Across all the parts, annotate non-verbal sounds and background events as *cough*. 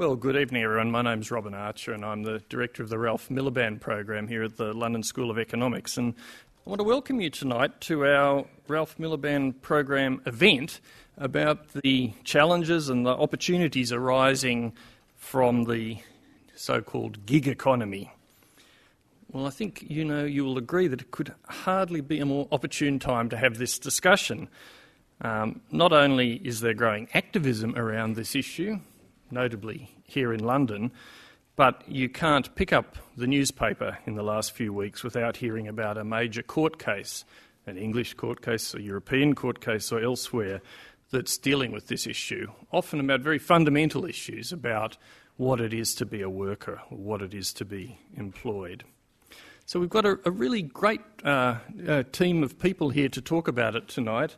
Well, good evening, everyone. My name's Robin Archer, and I'm the director of the Ralph Miliband program here at the London School of Economics. And I want to welcome you tonight to our Ralph Miliband program event about the challenges and the opportunities arising from the so called gig economy. Well, I think you know you will agree that it could hardly be a more opportune time to have this discussion. Um, not only is there growing activism around this issue, notably here in London, but you can't pick up the newspaper in the last few weeks without hearing about a major court case, an English court case, a European court case, or elsewhere, that's dealing with this issue, often about very fundamental issues about what it is to be a worker or what it is to be employed. So we've got a, a really great uh, uh, team of people here to talk about it tonight.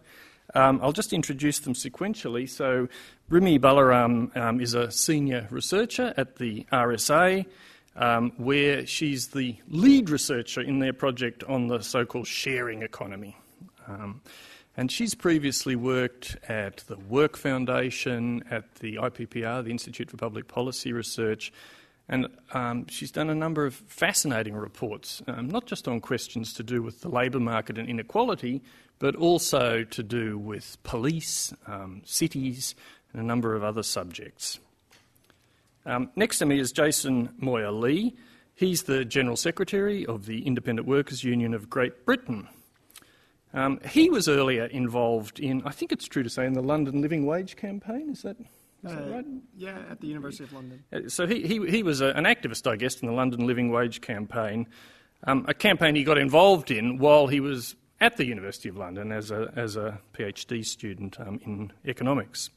Um, I'll just introduce them sequentially. So, Brhmie Balaram um, is a senior researcher at the RSA, um, where she's the lead researcher in their project on the so called sharing economy. Um, and she's previously worked at the Work Foundation, at the IPPR, the Institute for Public Policy Research, and um, she's done a number of fascinating reports, um, not just on questions to do with the labour market and inequality, but also to do with police, um, cities, and a number of other subjects. Um, next to me is Jason Moyer-Lee. He's the General Secretary of the Independent Workers' Union of Great Britain. Um, he was earlier involved in, I think it's true to say, in the London Living Wage campaign. Is that, uh, right? Yeah, at the University of London. Uh, so he, he, he was a, an activist, I guess, in the London Living Wage campaign, um, a campaign he got involved in while he was at the University of London as a, as a PhD student um, in economics.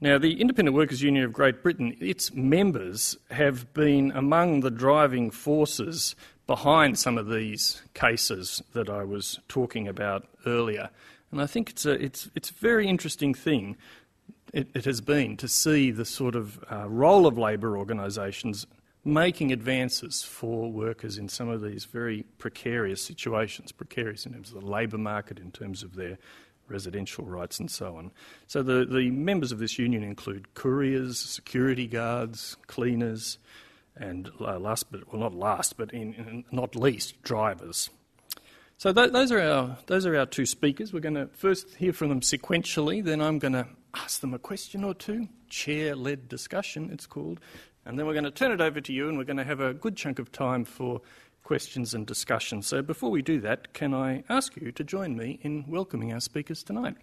Now, the Independent Workers' Union of Great Britain, its members have been among the driving forces behind some of these cases that I was talking about earlier. And I think it's a, it's, it's a very interesting thing, it, it has been, to see the sort of uh, role of labour organisations making advances for workers in some of these very precarious situations, precarious in terms of the labour market, in terms of their residential rights, and so on. So the, the members of this union include couriers, security guards, cleaners, and uh, last but well, not last, but in, in not least, drivers. So th- those are our those are our two speakers. We're going to first hear from them sequentially. Then I'm going to ask them a question or two. Chair-led discussion, it's called, and then we're going to turn it over to you and we're going to have a good chunk of time for questions and discussion. So before we do that, can I ask you to join me in welcoming our speakers tonight?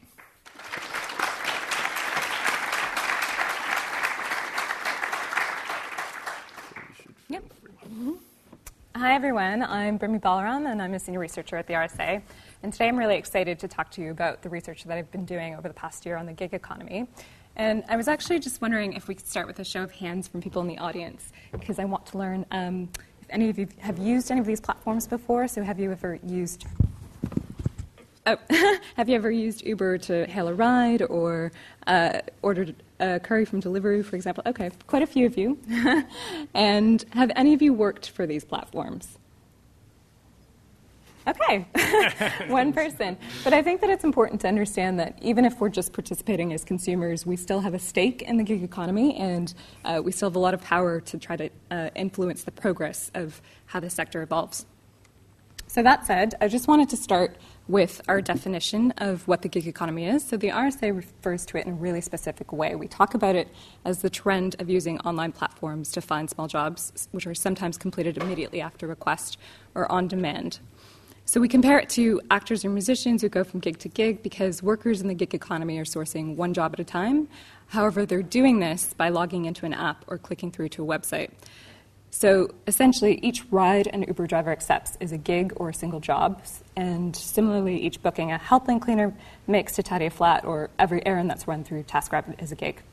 Hi, everyone. I'm Brhmie Balaram, and I'm a senior researcher at the RSA. And today I'm really excited to talk to you about the research that I've been doing over the past year on the gig economy. And I was actually just wondering if we could start with a show of hands from people in the audience, because I want to learn um, if any of you have used any of these platforms before. So, have you ever used Oh, *laughs* have you ever used Uber to hail a ride or uh, ordered a curry from Deliveroo, for example? Okay, quite a few of you. *laughs* and have any of you worked for these platforms? Okay, *laughs* one person. But I think that it's important to understand that even if we're just participating as consumers, we still have a stake in the gig economy and uh, we still have a lot of power to try to uh, influence the progress of how the sector evolves. So, that said, I just wanted to start with our definition of what the gig economy is. So, the RSA refers to it in a really specific way. We talk about it as the trend of using online platforms to find small jobs, which are sometimes completed immediately after request or on demand. So we compare it to actors or musicians who go from gig to gig because workers in the gig economy are sourcing one job at a time. However, they're doing this by logging into an app or clicking through to a website. So essentially, each ride an Uber driver accepts is a gig or a single job. And similarly, each booking a Helpling cleaner makes to tidy a flat or every errand that's run through TaskRabbit is a gig.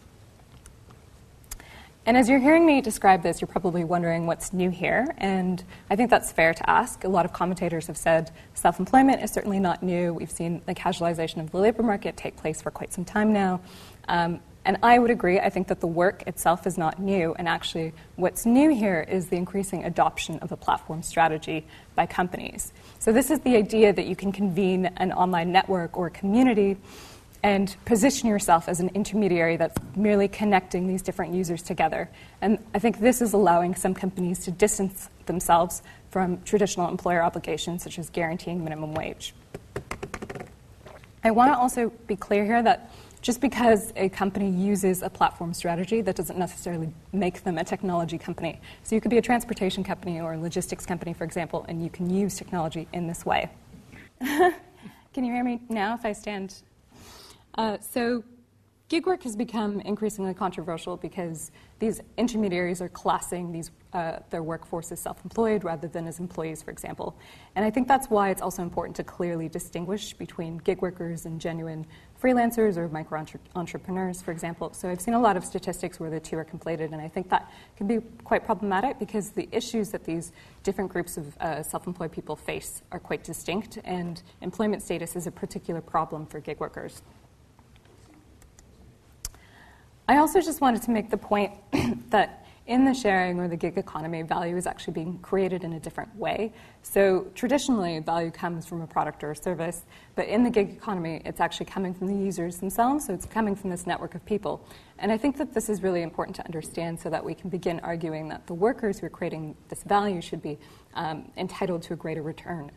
And as you're hearing me describe this, you're probably wondering what's new here. And I think that's fair to ask. A lot of commentators have said self employment is certainly not new. We've seen the casualization of the labor market take place for quite some time now. Um, and I would agree, I think that the work itself is not new. And actually, what's new here is the increasing adoption of a platform strategy by companies. So, this is the idea that you can convene an online network or community and position yourself as an intermediary that's merely connecting these different users together. And I think this is allowing some companies to distance themselves from traditional employer obligations, such as guaranteeing minimum wage. I want to also be clear here that just because a company uses a platform strategy, that doesn't necessarily make them a technology company. So you could be a transportation company or a logistics company, for example, and you can use technology in this way. *laughs* can you hear me now if I stand uh, so gig work has become increasingly controversial because these intermediaries are classing these, uh, their workforce as self employed rather than as employees, for example. And I think that's why it's also important to clearly distinguish between gig workers and genuine freelancers or micro entrepreneurs, for example. So I've seen a lot of statistics where the two are conflated, and I think that can be quite problematic because the issues that these different groups of uh, self employed people face are quite distinct, and employment status is a particular problem for gig workers. I also just wanted to make the point *clears throat* that in the sharing or the gig economy, value is actually being created in a different way. So traditionally, value comes from a product or a service, but in the gig economy, it's actually coming from the users themselves, so it's coming from this network of people. And I think that this is really important to understand so that we can begin arguing that the workers who are creating this value should be um, entitled to a greater return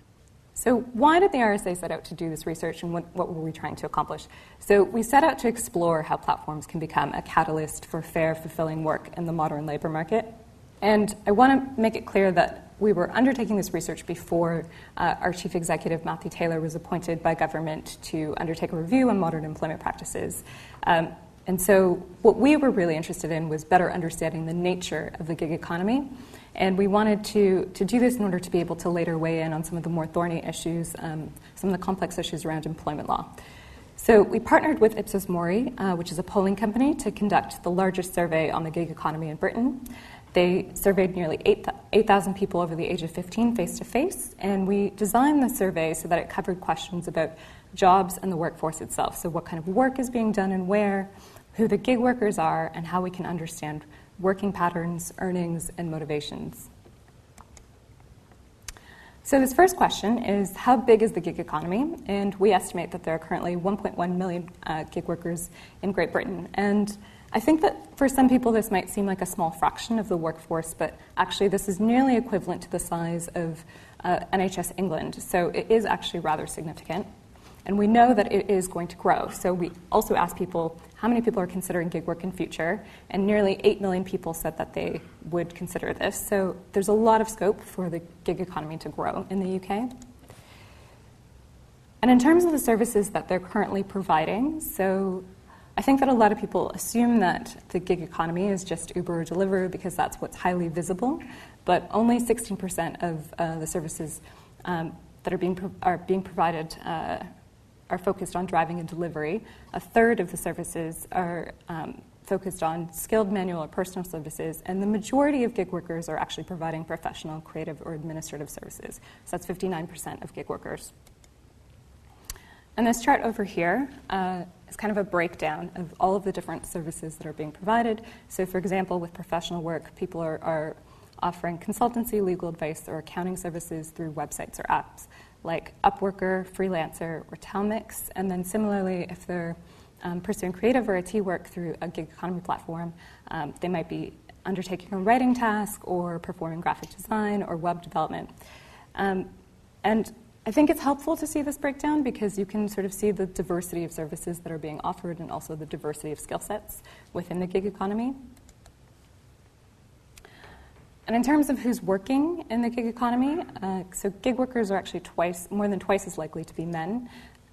so, why did the RSA set out to do this research and what, what, were we trying to accomplish? So, we set out to explore how platforms can become a catalyst for fair, fulfilling work in the modern labor market. And I want to make it clear that we were undertaking this research before uh, our chief executive, Matthew Taylor, was appointed by government to undertake a review on modern employment practices. Um, and so, what we were really interested in was better understanding the nature of the gig economy and we wanted to, to do this in order to be able to later weigh in on some of the more thorny issues, um, some of the complex issues around employment law. So we partnered with Ipsos Mori, uh, which is a polling company, to conduct the largest survey on the gig economy in Britain. They surveyed nearly 8,000 8, people over the age of 15 face to face, and we designed the survey so that it covered questions about jobs and the workforce itself. So, what kind of work is being done and where, who the gig workers are, and how we can understand working patterns, earnings, and motivations. So, this first question is How big is the gig economy? And we estimate that there are currently 1.1 million uh, gig workers in Great Britain. And I think that for some people this might seem like a small fraction of the workforce, but actually, this is nearly equivalent to the size of uh, NHS England. So, it is actually rather significant. And we know that it is going to grow. So, we also ask people how many people are considering gig work in future, and nearly 8 million people said that they would consider this. So there's a lot of scope for the gig economy to grow in the UK. And in terms of the services that they're currently providing, so I think that a lot of people assume that the gig economy is just Uber or Deliveroo because that's what's highly visible, but only 16% of uh, the services um, that are being, pro- are being provided uh, are focused on driving and delivery. A third of the services are um, focused on skilled manual or personal services, and the majority of gig workers are actually providing professional, creative, or administrative services. So that's 59% of gig workers. And this chart over here uh, is kind of a breakdown of all of the different services that are being provided. So, for example, with professional work, people are, are offering consultancy, legal advice, or accounting services through websites or apps like Upworker, Freelancer, or Talmix. And then similarly, if they're um, pursuing creative or IT work through a gig economy platform, um, they might be undertaking a writing task or performing graphic design or web development. Um, and I think it's helpful to see this breakdown because you can sort of see the diversity of services that are being offered and also the diversity of skill sets within the gig economy. And in terms of who's working in the gig economy, uh, so gig workers are actually twice, more than twice as likely to be men.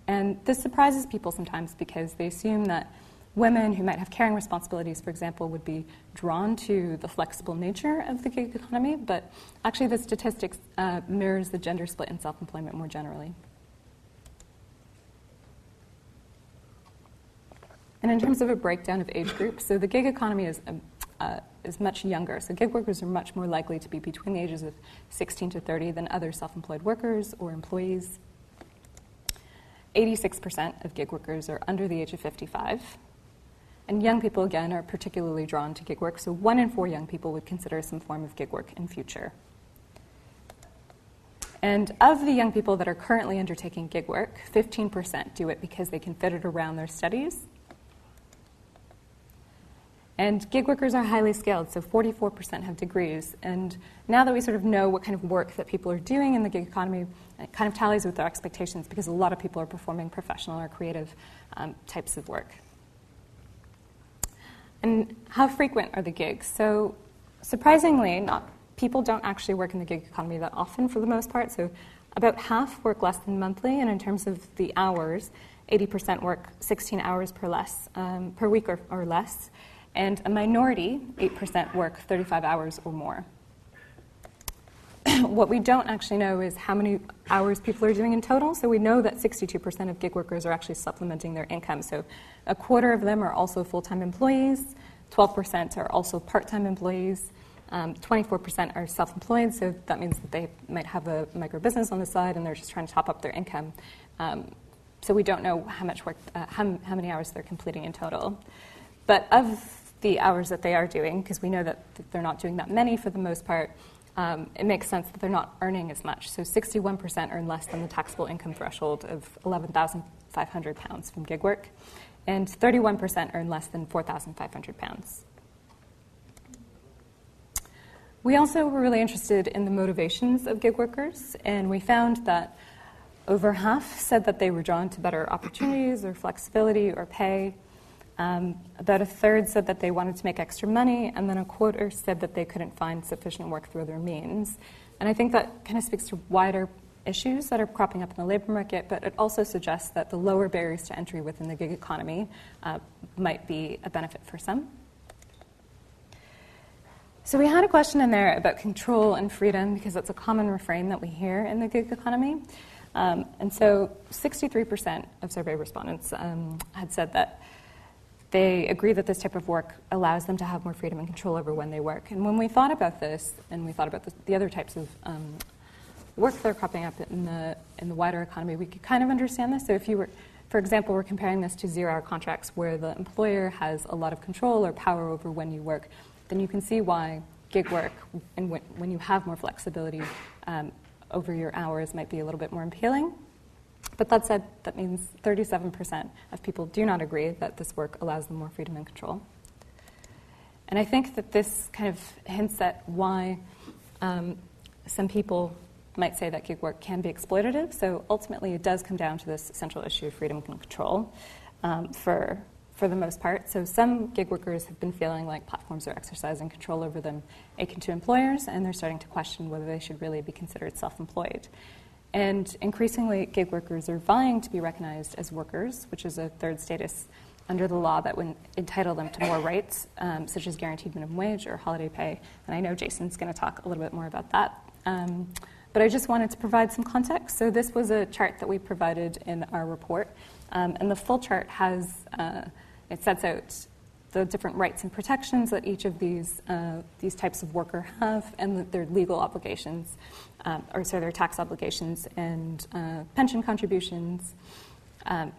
And this surprises people sometimes because they assume that women who might have caring responsibilities, for example, would be drawn to the flexible nature of the gig economy. But actually, the statistics uh, mirrors the gender split in self employment more generally. And in terms of a breakdown of age groups, so the gig economy is a, uh, is much younger. So gig workers are much more likely to be between the ages of 16 to 30 than other self employed workers or employees. 86% of gig workers are under the age of 55. And young people, again, are particularly drawn to gig work. So one in four young people would consider some form of gig work in future. And of the young people that are currently undertaking gig work, 15% do it because they can fit it around their studies. And gig workers are highly skilled, so 44% have degrees. And now that we sort of know what kind of work that people are doing in the gig economy, it kind of tallies with their expectations because a lot of people are performing professional or creative um, types of work. And how frequent are the gigs? So, surprisingly, not people don't actually work in the gig economy that often for the most part. So, about half work less than monthly, and in terms of the hours, 80% work 16 hours per less um, per week or, or less and a minority, 8%, work 35 hours or more. *clears throat* what we don't actually know is how many hours people are doing in total. So we know that 62% of gig workers are actually supplementing their income. So a quarter of them are also full time employees, 12% are also part time employees. Um, 24% are self employed, so that means that they might have a micro business on the side and they're just trying to top up their income. Um, so we don't know how much work, uh, how, how many hours they're completing in total. But of the hours that they are doing, because we know that they're not doing that many for the most part, um, it makes sense that they're not earning as much. So 61% earn less than the taxable income threshold of 11,500 pounds from gig work, and 31% earn less than 4,500 pounds. We also were really interested in the motivations of gig workers, and we found that over half said that they were drawn to better opportunities or flexibility or pay. Um, about a third said that they wanted to make extra money, and then a quarter said that they couldn't find sufficient work through other means. And I think that kind of speaks to wider issues that are cropping up in the labor market, but it also suggests that the lower barriers to entry within the gig economy uh, might be a benefit for some. So we had a question in there about control and freedom because that's a common refrain that we hear in the gig economy. Um, and so 63% of survey respondents um, had said that they agree that this type of work allows them to have more freedom and control over when they work. And when we thought about this, and we thought about the, the other types of um, work that are cropping up in the, in the wider economy, we could kind of understand this. So if you were, for example, we're comparing this to zero hour contracts where the employer has a lot of control or power over when you work, then you can see why gig work and when, when you have more flexibility um, over your hours might be a little bit more appealing. But that said, that means 37% of people do not agree that this work allows them more freedom and control. And I think that this kind of hints at why um, some people might say that gig work can be exploitative. So ultimately, it does come down to this central issue of freedom and control um, for, for the most part. So some gig workers have been feeling like platforms are exercising control over them akin to employers, and they're starting to question whether they should really be considered self employed. And increasingly, gig workers are vying to be recognized as workers, which is a third status under the law that would entitle them to more rights, um, such as guaranteed minimum wage or holiday pay. And I know Jason's going to talk a little bit more about that. Um, but I just wanted to provide some context. So, this was a chart that we provided in our report. Um, and the full chart has, uh, it sets out the different rights and protections that each of these, uh, these types of worker have and their legal obligations, um, or sorry, their tax obligations and uh, pension contributions. Um,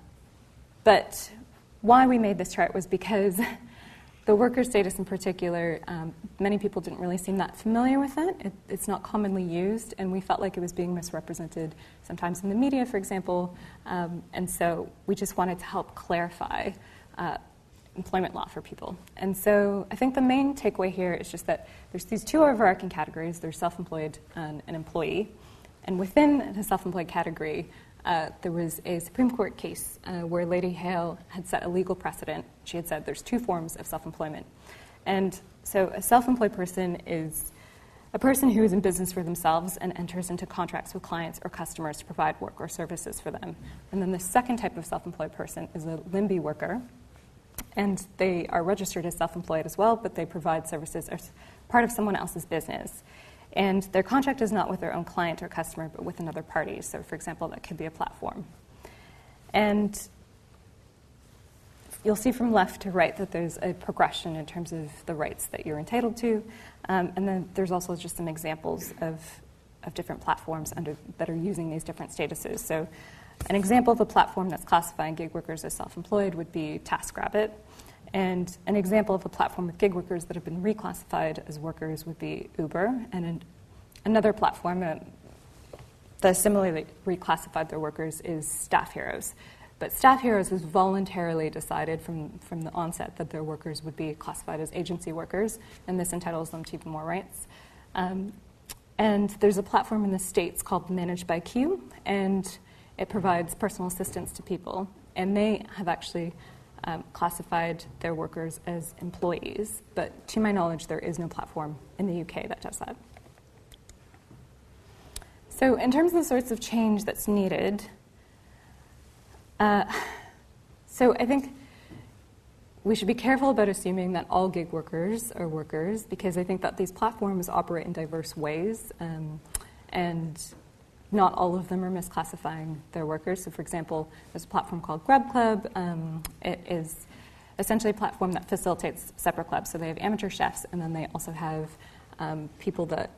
but why we made this chart was because *laughs* the worker status in particular, um, many people didn't really seem that familiar with it. it. It's not commonly used, and we felt like it was being misrepresented sometimes in the media, for example. Um, and so we just wanted to help clarify uh, employment law for people. And so I think the main takeaway here is just that there's these two overarching categories there's self employed and an employee. And within the self employed category, uh, there was a Supreme Court case uh, where Lady Hale had set a legal precedent. She had said there's two forms of self employment. And so a self employed person is a person who is in business for themselves and enters into contracts with clients or customers to provide work or services for them. And then the second type of self employed person is a limb (b) worker, and they are registered as self employed as well, but they provide services as part of someone else's business. And their contract is not with their own client or customer, but with another party. So, for example, that could be a platform. And you'll see from left to right that there's a progression in terms of the rights that you're entitled to. Um, and then there's also just some examples of, of different platforms under, that are using these different statuses. So, an example of a platform that's classifying gig workers as self employed would be TaskRabbit. And an example of a platform with gig workers that have been reclassified as workers would be Uber. And an, another platform, uh, that similarly reclassified their workers is staff heroes. But staff heroes was voluntarily decided from, from the onset that their workers would be classified as agency workers, and this entitles them to even more rights. Um, and there's a platform in the States called Managed by Q, and it provides personal assistance to people. And they have actually um, classified their workers as employees, but to my knowledge, there is no platform in the UK that does that. So, in terms of the sorts of change that's needed, uh, so I think we should be careful about assuming that all gig workers are workers because I think that these platforms operate in diverse ways um, and not all of them are misclassifying their workers. So, for example, there's a platform called Grub Club. Um, it is essentially a platform that facilitates supper clubs. So, they have amateur chefs and then they also have um, people that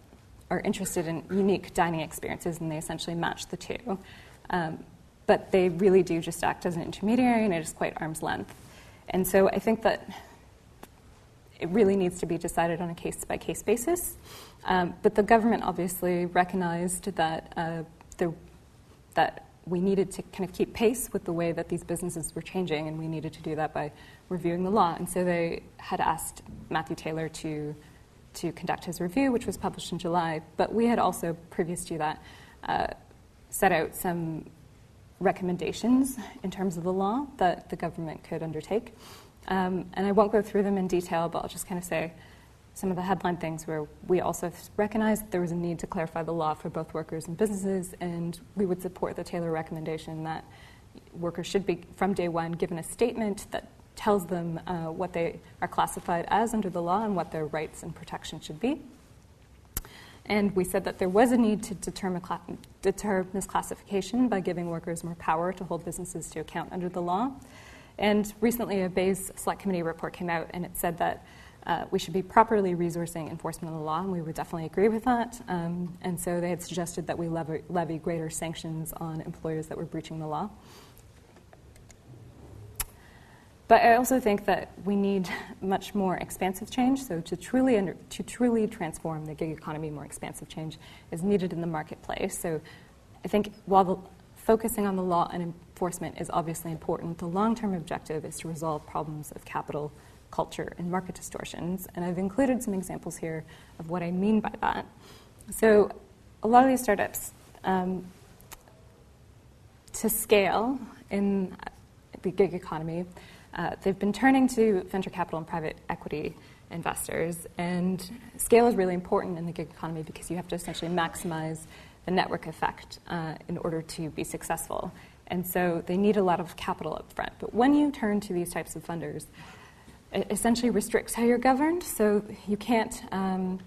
are interested in unique dining experiences, and they essentially match the two. Um, but they really do just act as an intermediary, and it is quite arm's length. And so I think that it really needs to be decided on a case by case basis. Um, but the government obviously recognized that uh, there, that we needed to kind of keep pace with the way that these businesses were changing, and we needed to do that by reviewing the law. And so they had asked Matthew Taylor to to conduct his review, which was published in July. But we had also, previous to that, uh, set out some recommendations in terms of the law that the government could undertake. Um, and I won't go through them in detail, but I'll just kind of say some of the headline things where we also recognized that there was a need to clarify the law for both workers and businesses, and we would support the Taylor recommendation that workers should be, from day one, given a statement that tells them uh, what they are classified as under the law and what their rights and protections should be. And we said that there was a need to deter, deter misclassification by giving workers more power to hold businesses to account under the law. And recently, a BEIS Select Committee report came out, and it said that uh, we should be properly resourcing enforcement of the law, and we would definitely agree with that. Um, and so they had suggested that we levy, levy greater sanctions on employers that were breaching the law. But I also think that we need much more expansive change. So to truly under, to truly transform the gig economy, more expansive change is needed in the marketplace. So I think while the, focusing on the law and enforcement is obviously important, the long-term objective is to resolve problems of capital, culture, and market distortions. And I've included some examples here of what I mean by that. So a lot of these startups, um, to scale in the gig economy, uh, they've been turning to venture capital and private equity investors. And scale is really important in the gig economy because you have to essentially maximize the network effect uh, in order to be successful. And so they need a lot of capital up front. But when you turn to these types of funders, essentially restricts how you're governed. So you can't um,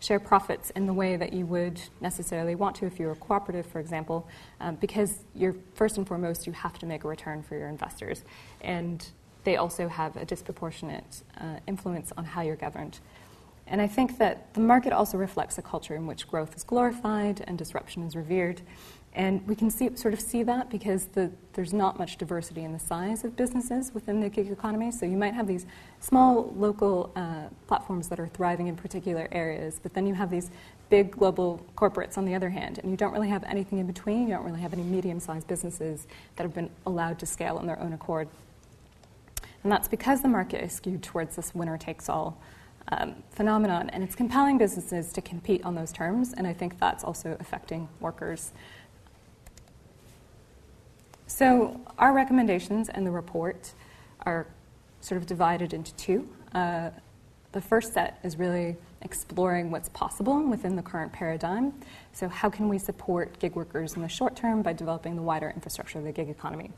share profits in the way that you would necessarily want to if you were a cooperative, for example, um, because you're first and foremost, you have to make a return for your investors. And they also have a disproportionate uh, influence on how you're governed. And I think that the market also reflects a culture in which growth is glorified and disruption is revered. And we can see, sort of see that because the, there's not much diversity in the size of businesses within the gig economy. So you might have these small local uh, platforms that are thriving in particular areas, but then you have these big global corporates on the other hand, and you don't really have anything in between. You don't really have any medium sized businesses that have been allowed to scale on their own accord. And that's because the market is skewed towards this winner takes all um, phenomenon. And it's compelling businesses to compete on those terms. And I think that's also affecting workers. So, our recommendations and the report are sort of divided into two. Uh, the first set is really exploring what's possible within the current paradigm. So, how can we support gig workers in the short term by developing the wider infrastructure of the gig economy?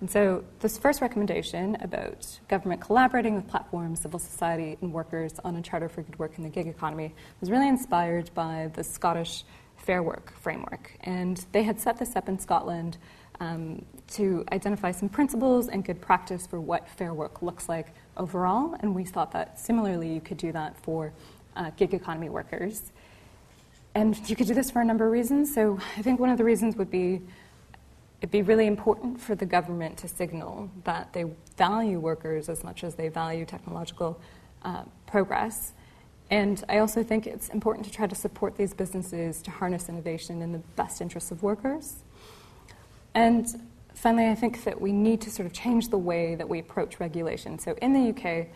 And so, this first recommendation about government collaborating with platforms, civil society, and workers on a charter for good work in the gig economy was really inspired by the Scottish Fair Work framework. And they had set this up in Scotland um, to identify some principles and good practice for what fair work looks like overall. And we thought that similarly you could do that for uh, gig economy workers. And you could do this for a number of reasons. So, I think one of the reasons would be it'd be really important for the government to signal that they value workers as much as they value technological uh, progress. And I also think it's important to try to support these businesses to harness innovation in the best interests of workers. And finally, I think that we need to sort of change the way that we approach regulation. So in the UK,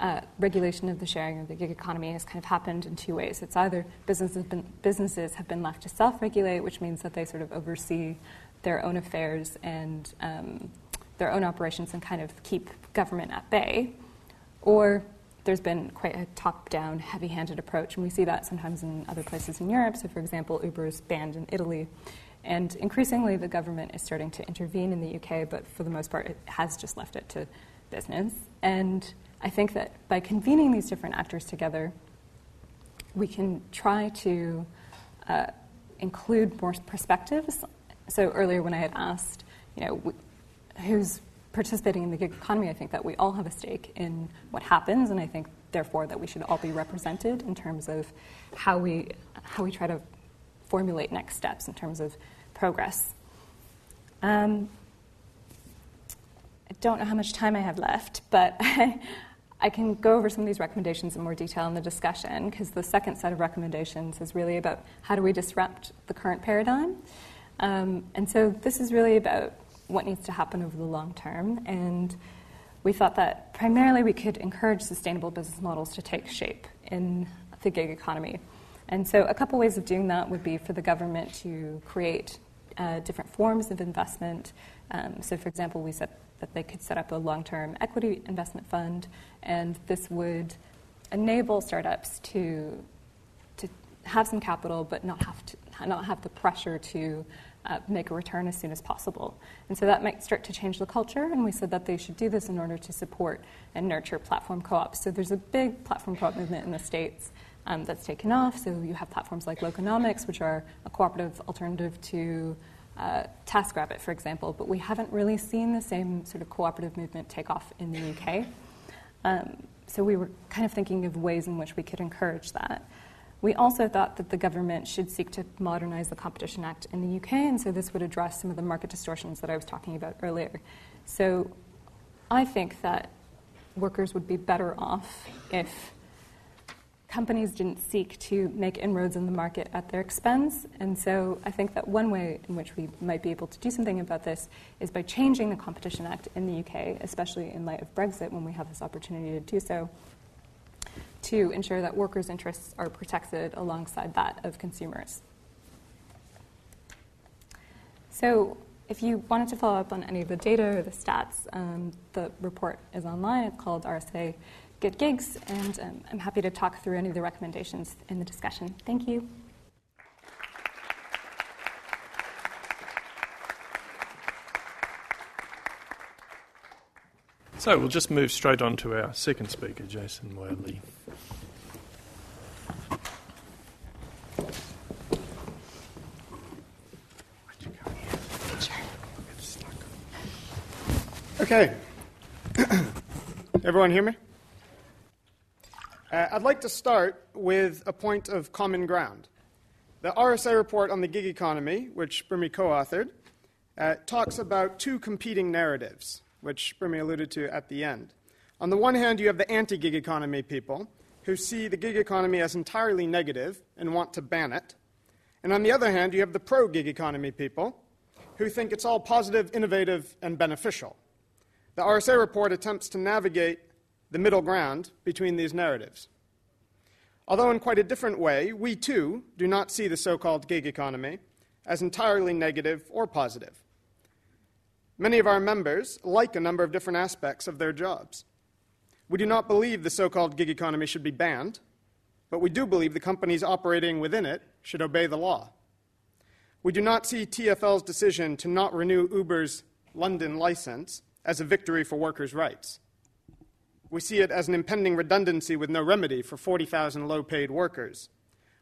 uh, regulation of the sharing of the gig economy has kind of happened in two ways. It's either businesses have been, businesses have been left to self regulate, which means that they sort of oversee their own affairs and um, their own operations and kind of keep government at bay, or there's been quite a top down, heavy handed approach, and we see that sometimes in other places in Europe. So, for example, Uber is banned in Italy. And increasingly, the government is starting to intervene in the UK, but for the most part, it has just left it to business. And I think that by convening these different actors together, we can try to uh, include more perspectives. So earlier, when I had asked, you know, who's participating in the gig economy, I think that we all have a stake in what happens, and I think therefore that we should all be represented in terms of how we how we try to formulate next steps in terms of progress. Um, I don't know how much time I have left, but *laughs* I can go over some of these recommendations in more detail in the discussion because the second set of recommendations is really about how do we disrupt the current paradigm. Um, and so this is really about what needs to happen over the long term. And we thought that primarily we could encourage sustainable business models to take shape in the gig economy. And so, a couple ways of doing that would be for the government to create uh, different forms of investment. Um, so, for example, we said that they could set up a long term equity investment fund, and this would enable startups to, to have some capital but not have, to, not have the pressure to uh, make a return as soon as possible. And so that might start to change the culture, and we said that they should do this in order to support and nurture platform co ops. So there's a big platform co op movement in the States. Um, that's taken off. So you have platforms like Loconomics, which are a cooperative alternative to uh, TaskRabbit, for example, but we haven't really seen the same sort of cooperative movement take off in the UK. Um, so we were kind of thinking of ways in which we could encourage that. We also thought that the government should seek to modernize the Competition Act in the UK, and so this would address some of the market distortions that I was talking about earlier. So I think that workers would be better off if companies didn't seek to make inroads in the market at their expense. And so I think that one way in which we might be able to do something about this is by changing the Competition Act in the UK, especially in light of Brexit when we have this opportunity to do so, to ensure that workers' interests are protected alongside that of consumers. So, if you wanted to follow up on any of the data or the stats, um, the report is online. It's called RSA Good Gigs, and um, I'm happy to talk through any of the recommendations in the discussion. Thank you. So we'll just move straight on to our second speaker, Jason Moyer-Lee. Okay. Everyone hear me? Uh, I'd like to start with a point of common ground. The RSA report on the gig economy, which Brhmie co authored, uh, talks about two competing narratives, which Brhmie alluded to at the end. On the one hand, you have the anti gig economy people who see the gig economy as entirely negative and want to ban it. And on the other hand, you have the pro gig economy people who think it's all positive, innovative, and beneficial. The RSA report attempts to navigate the middle ground between these narratives. Although in quite a different way, we too do not see the so called gig economy as entirely negative or positive. Many of our members like a number of different aspects of their jobs. We do not believe the so called gig economy should be banned, but we do believe the companies operating within it should obey the law. We do not see TFL's decision to not renew Uber's London license as a victory for workers' rights. We see it as an impending redundancy with no remedy for 40,000 low paid workers,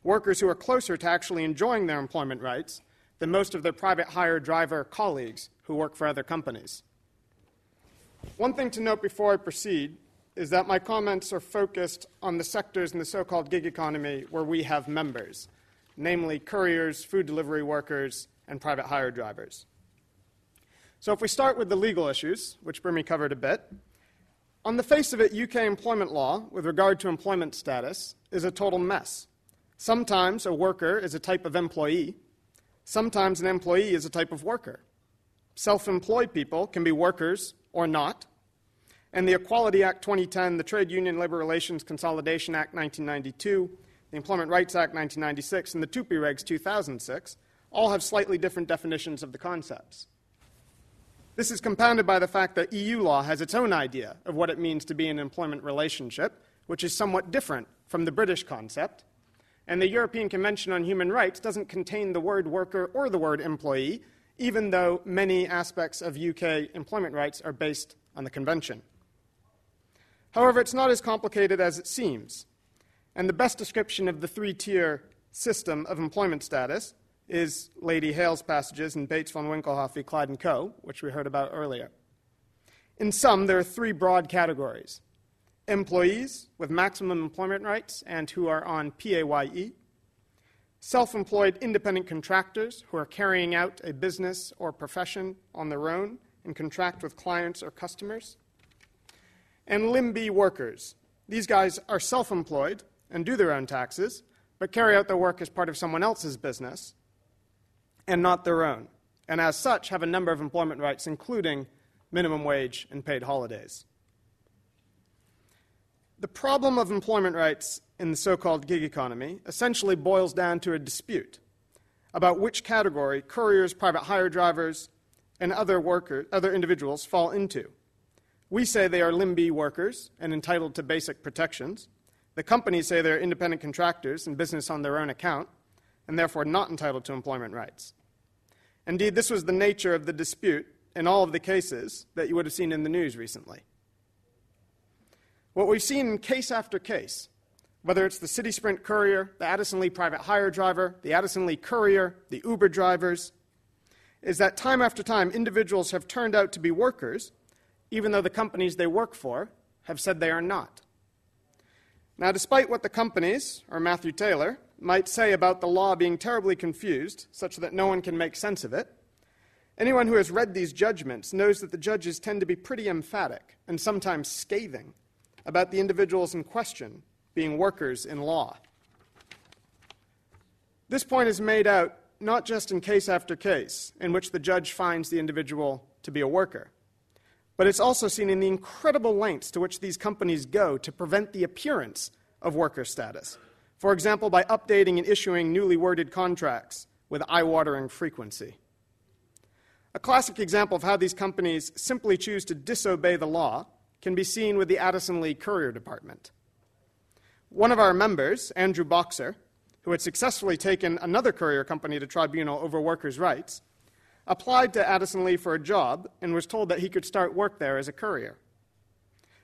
workers who are closer to actually enjoying their employment rights than most of their private hire driver colleagues who work for other companies. One thing to note before I proceed is that my comments are focused on the sectors in the so called gig economy where we have members, namely couriers, food delivery workers, and private hire drivers. So, if we start with the legal issues, which Brhmie covered a bit, on the face of it, UK employment law, with regard to employment status, is a total mess. Sometimes a worker is a type of employee, sometimes an employee is a type of worker. Self employed people can be workers or not. And the Equality Act 2010, the Trade Union Labor Relations Consolidation Act 1992, the Employment Rights Act 1996, and the TUPE Regs 2006 all have slightly different definitions of the concepts. This is compounded by the fact that EU law has its own idea of what it means to be an employment relationship, which is somewhat different from the British concept. And the European Convention on Human Rights doesn't contain the word worker or the word employee, even though many aspects of UK employment rights are based on the Convention. However, it's not as complicated as it seems. And the best description of the three tier system of employment status is Lady Hale's passages in Bates van Winkelhof v. Clyde and Co., which we heard about earlier. In sum, there are three broad categories employees with maximum employment rights and who are on PAYE, self employed independent contractors who are carrying out a business or profession on their own and contract with clients or customers, and limb (b) workers. These guys are self employed and do their own taxes, but carry out their work as part of someone else's business and not their own, and as such have a number of employment rights, including minimum wage and paid holidays. The problem of employment rights in the so called gig economy essentially boils down to a dispute about which category couriers, private hire drivers, and other, workers, other individuals fall into. We say they are limb (b) workers and entitled to basic protections. The companies say they're independent contractors and business on their own account, and therefore not entitled to employment rights. Indeed, this was the nature of the dispute in all of the cases that you would have seen in the news recently. What we've seen in case after case, whether it's the City Sprint courier, the Addison Lee private hire driver, the Addison Lee courier, the Uber drivers, is that time after time individuals have turned out to be workers, even though the companies they work for have said they are not. Now, despite what the companies, or Matthew Taylor, might say about the law being terribly confused, such that no one can make sense of it, anyone who has read these judgments knows that the judges tend to be pretty emphatic and sometimes scathing about the individuals in question being workers in law. This point is made out not just in case after case, in which the judge finds the individual to be a worker, but it's also seen in the incredible lengths to which these companies go to prevent the appearance of worker status. For example, by updating and issuing newly worded contracts with eye watering frequency. A classic example of how these companies simply choose to disobey the law can be seen with the Addison Lee Courier Department. One of our members, Andrew Boxer, who had successfully taken another courier company to tribunal over workers' rights, applied to Addison Lee for a job and was told that he could start work there as a courier.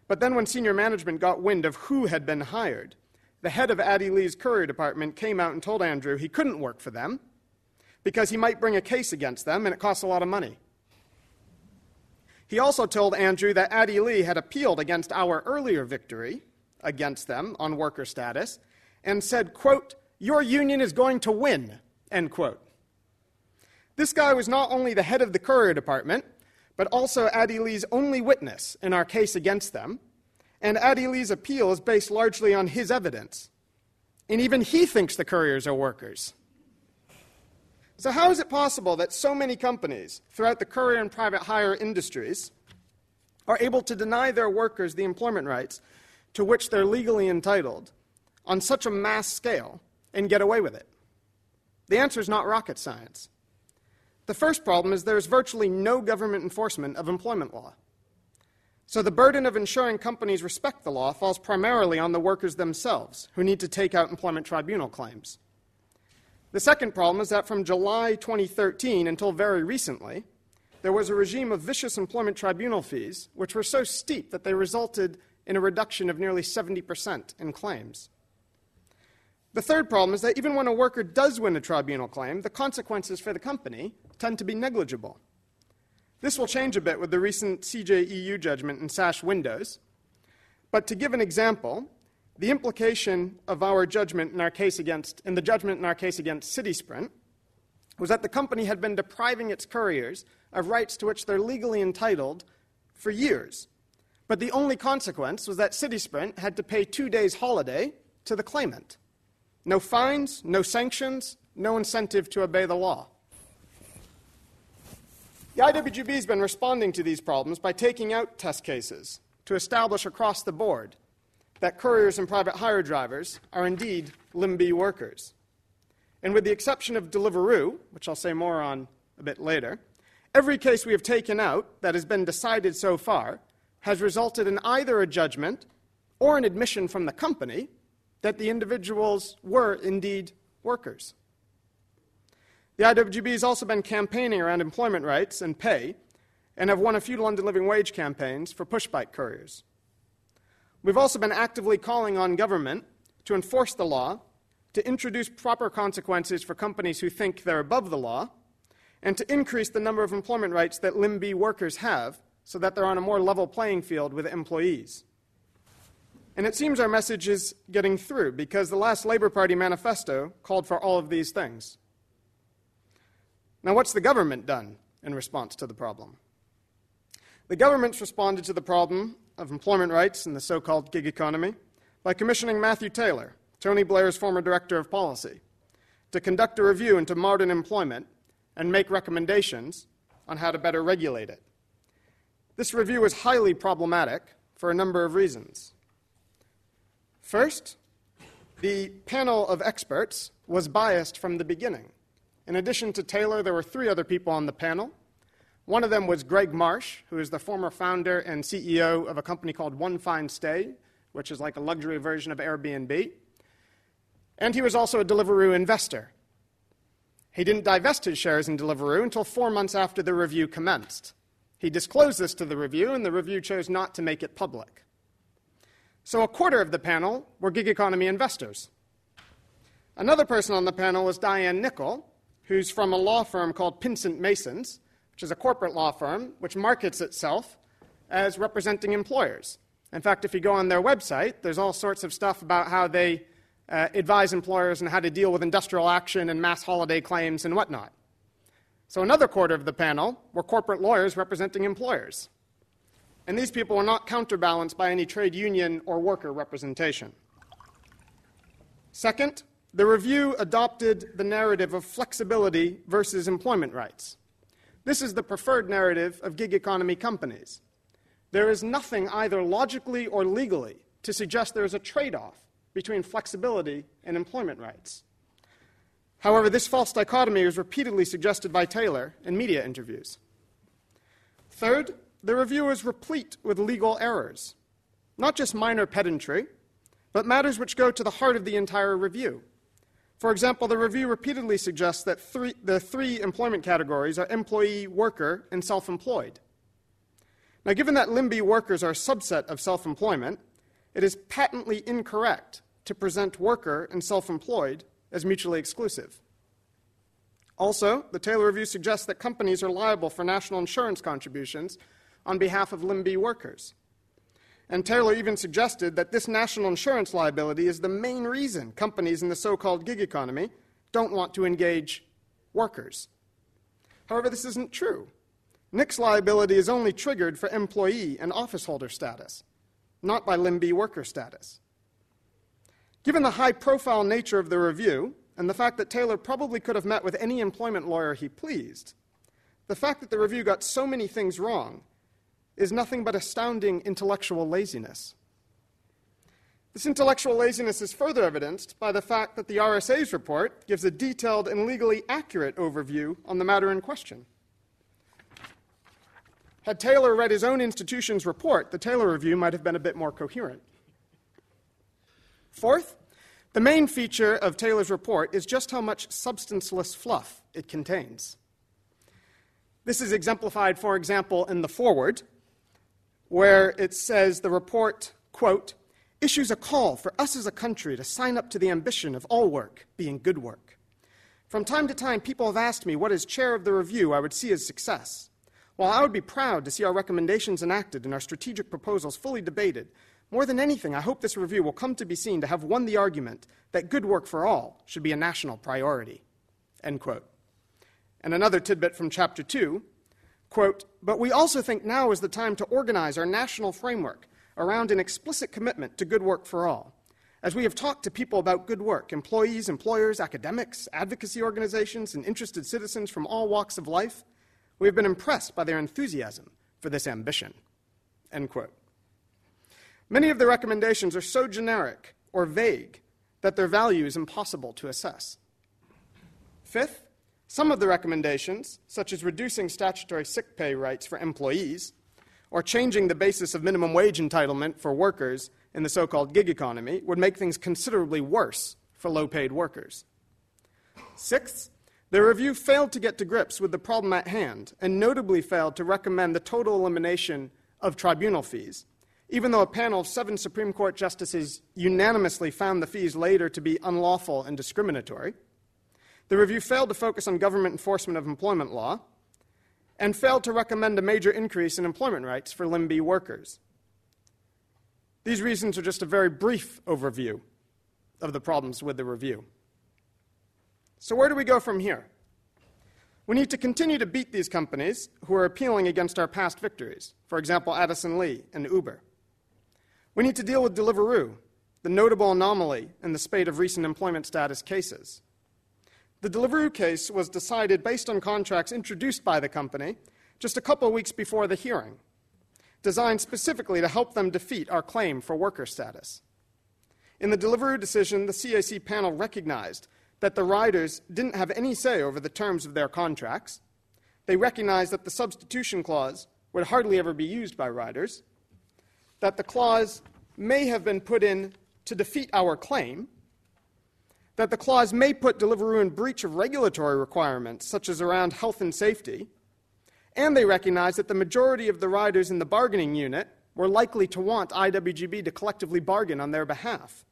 But then, when senior management got wind of who had been hired, the head of Addie Lee's courier department came out and told Andrew he couldn't work for them because he might bring a case against them and it costs a lot of money. He also told Andrew that Addie Lee had appealed against our earlier victory against them on worker status and said, quote, your union is going to win, end quote. This guy was not only the head of the courier department, but also Addie Lee's only witness in our case against them, and Addie Lee's appeal is based largely on his evidence. And even he thinks the couriers are workers. So, how is it possible that so many companies throughout the courier and private hire industries are able to deny their workers the employment rights to which they're legally entitled on such a mass scale and get away with it? The answer is not rocket science. The first problem is there is virtually no government enforcement of employment law. So the burden of ensuring companies respect the law falls primarily on the workers themselves, who need to take out employment tribunal claims. The second problem is that from July 2013 until very recently, there was a regime of vicious employment tribunal fees, which were so steep that they resulted in a reduction of nearly 70% in claims. The third problem is that even when a worker does win a tribunal claim, the consequences for the company tend to be negligible. This will change a bit with the recent CJEU judgment in Sash Windows. But to give an example, the implication of our judgment in our case against in the judgment in our case against CitySprint was that the company had been depriving its couriers of rights to which they're legally entitled for years. But the only consequence was that CitySprint had to pay two days holiday to the claimant. No fines, no sanctions, no incentive to obey the law. The IWGB has been responding to these problems by taking out test cases to establish across the board that couriers and private hire drivers are indeed limb (b) workers. And with the exception of Deliveroo, which I'll say more on a bit later, every case we have taken out that has been decided so far has resulted in either a judgment or an admission from the company that the individuals were indeed workers. The IWGB has also been campaigning around employment rights and pay and have won a few London Living Wage campaigns for pushbike couriers. We've also been actively calling on government to enforce the law, to introduce proper consequences for companies who think they're above the law, and to increase the number of employment rights that limb (b) workers have so that they're on a more level playing field with employees. And it seems our message is getting through because the last Labour Party manifesto called for all of these things. Now, what's the government done in response to the problem? The government's responded to the problem of employment rights in the so called gig economy by commissioning Matthew Taylor, Tony Blair's former director of policy, to conduct a review into modern employment and make recommendations on how to better regulate it. This review is highly problematic for a number of reasons. First, the panel of experts was biased from the beginning. In addition to Taylor, there were three other people on the panel. One of them was Greg Marsh, who is the former founder and CEO of a company called One Fine Stay, which is like a luxury version of Airbnb. And he was also a Deliveroo investor. He didn't divest his shares in Deliveroo until four months after the review commenced. He disclosed this to the review, and the review chose not to make it public. So a quarter of the panel were gig economy investors. Another person on the panel was Diane Nicol, who's from a law firm called Pinsent Masons, which is a corporate law firm which markets itself as representing employers. In fact, if you go on their website, there's all sorts of stuff about how they uh, advise employers on how to deal with industrial action and mass holiday claims and whatnot. So, another quarter of the panel were corporate lawyers representing employers. And these people were not counterbalanced by any trade union or worker representation. Second, the review adopted the narrative of flexibility versus employment rights. This is the preferred narrative of gig economy companies. There is nothing either logically or legally to suggest there is a trade off between flexibility and employment rights. However, this false dichotomy was repeatedly suggested by Taylor in media interviews. Third, the review is replete with legal errors, not just minor pedantry, but matters which go to the heart of the entire review. For example, the review repeatedly suggests that three, the three employment categories are employee, worker, and self employed. Now, given that limb (b) workers are a subset of self employment, it is patently incorrect to present worker and self employed as mutually exclusive. Also, the Taylor Review suggests that companies are liable for national insurance contributions on behalf of limb (b) workers. And Taylor even suggested that this national insurance liability is the main reason companies in the so called gig economy don't want to engage workers. However, this isn't true. NIC's liability is only triggered for employee and office holder status, not by limb (b) worker status. Given the high profile nature of the review, and the fact that Taylor probably could have met with any employment lawyer he pleased, the fact that the review got so many things wrong is nothing but astounding intellectual laziness. This intellectual laziness is further evidenced by the fact that the RSA's report gives a detailed and legally accurate overview on the matter in question. Had Taylor read his own institution's report, the Taylor Review might have been a bit more coherent. Fourth, the main feature of Taylor's report is just how much substanceless fluff it contains. This is exemplified, for example, in the foreword, where it says the report, quote, issues a call for us as a country to sign up to the ambition of all work being good work. From time to time, people have asked me what, as chair of the review, I would see as success. While I would be proud to see our recommendations enacted and our strategic proposals fully debated, more than anything, I hope this review will come to be seen to have won the argument that good work for all should be a national priority. End quote. And another tidbit from chapter 2 quote, But we also think now is the time to organize our national framework around an explicit commitment to good work for all, As we have talked to people about good work, employees, employers, academics, advocacy organizations, and interested citizens from all walks of life, we have been impressed by their enthusiasm for this ambition. End quote. Many of the recommendations are so generic or vague that their value is impossible to assess. Fifth, some of the recommendations, such as reducing statutory sick pay rights for employees or changing the basis of minimum wage entitlement for workers in the so called gig economy, would make things considerably worse for low paid workers. Sixth, the review failed to get to grips with the problem at hand and notably failed to recommend the total elimination of tribunal fees, even though a panel of seven Supreme Court justices unanimously found the fees later to be unlawful and discriminatory. The review failed to focus on government enforcement of employment law and failed to recommend a major increase in employment rights for limb (b) workers. These reasons are just a very brief overview of the problems with the review. So, where do we go from here? We need to continue to beat these companies who are appealing against our past victories, for example, Addison Lee and Uber. We need to deal with Deliveroo, the notable anomaly in the spate of recent employment status cases. The Deliveroo case was decided based on contracts introduced by the company just a couple of weeks before the hearing, designed specifically to help them defeat our claim for worker status. In the Deliveroo decision, the CAC panel recognized that the riders didn't have any say over the terms of their contracts. They recognized that the substitution clause would hardly ever be used by riders, that the clause may have been put in to defeat our claim, that the clause may put Deliveroo in breach of regulatory requirements, such as around health and safety, and they recognized that the majority of the riders in the bargaining unit were likely to want IWGB to collectively bargain on their behalf.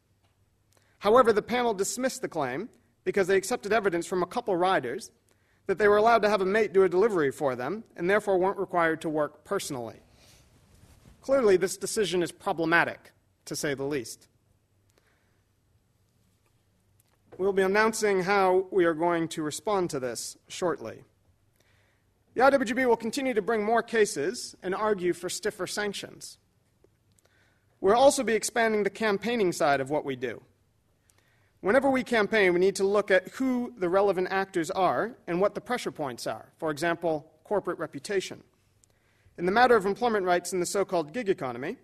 However, the panel dismissed the claim because they accepted evidence from a couple riders that they were allowed to have a mate do a delivery for them and therefore weren't required to work personally. Clearly, this decision is problematic, to say the least. We'll be announcing how we are going to respond to this shortly. The IWGB will continue to bring more cases and argue for stiffer sanctions. We'll also be expanding the campaigning side of what we do. Whenever we campaign, we need to look at who the relevant actors are and what the pressure points are. For example, corporate reputation. In the matter of employment rights in the so called gig economy,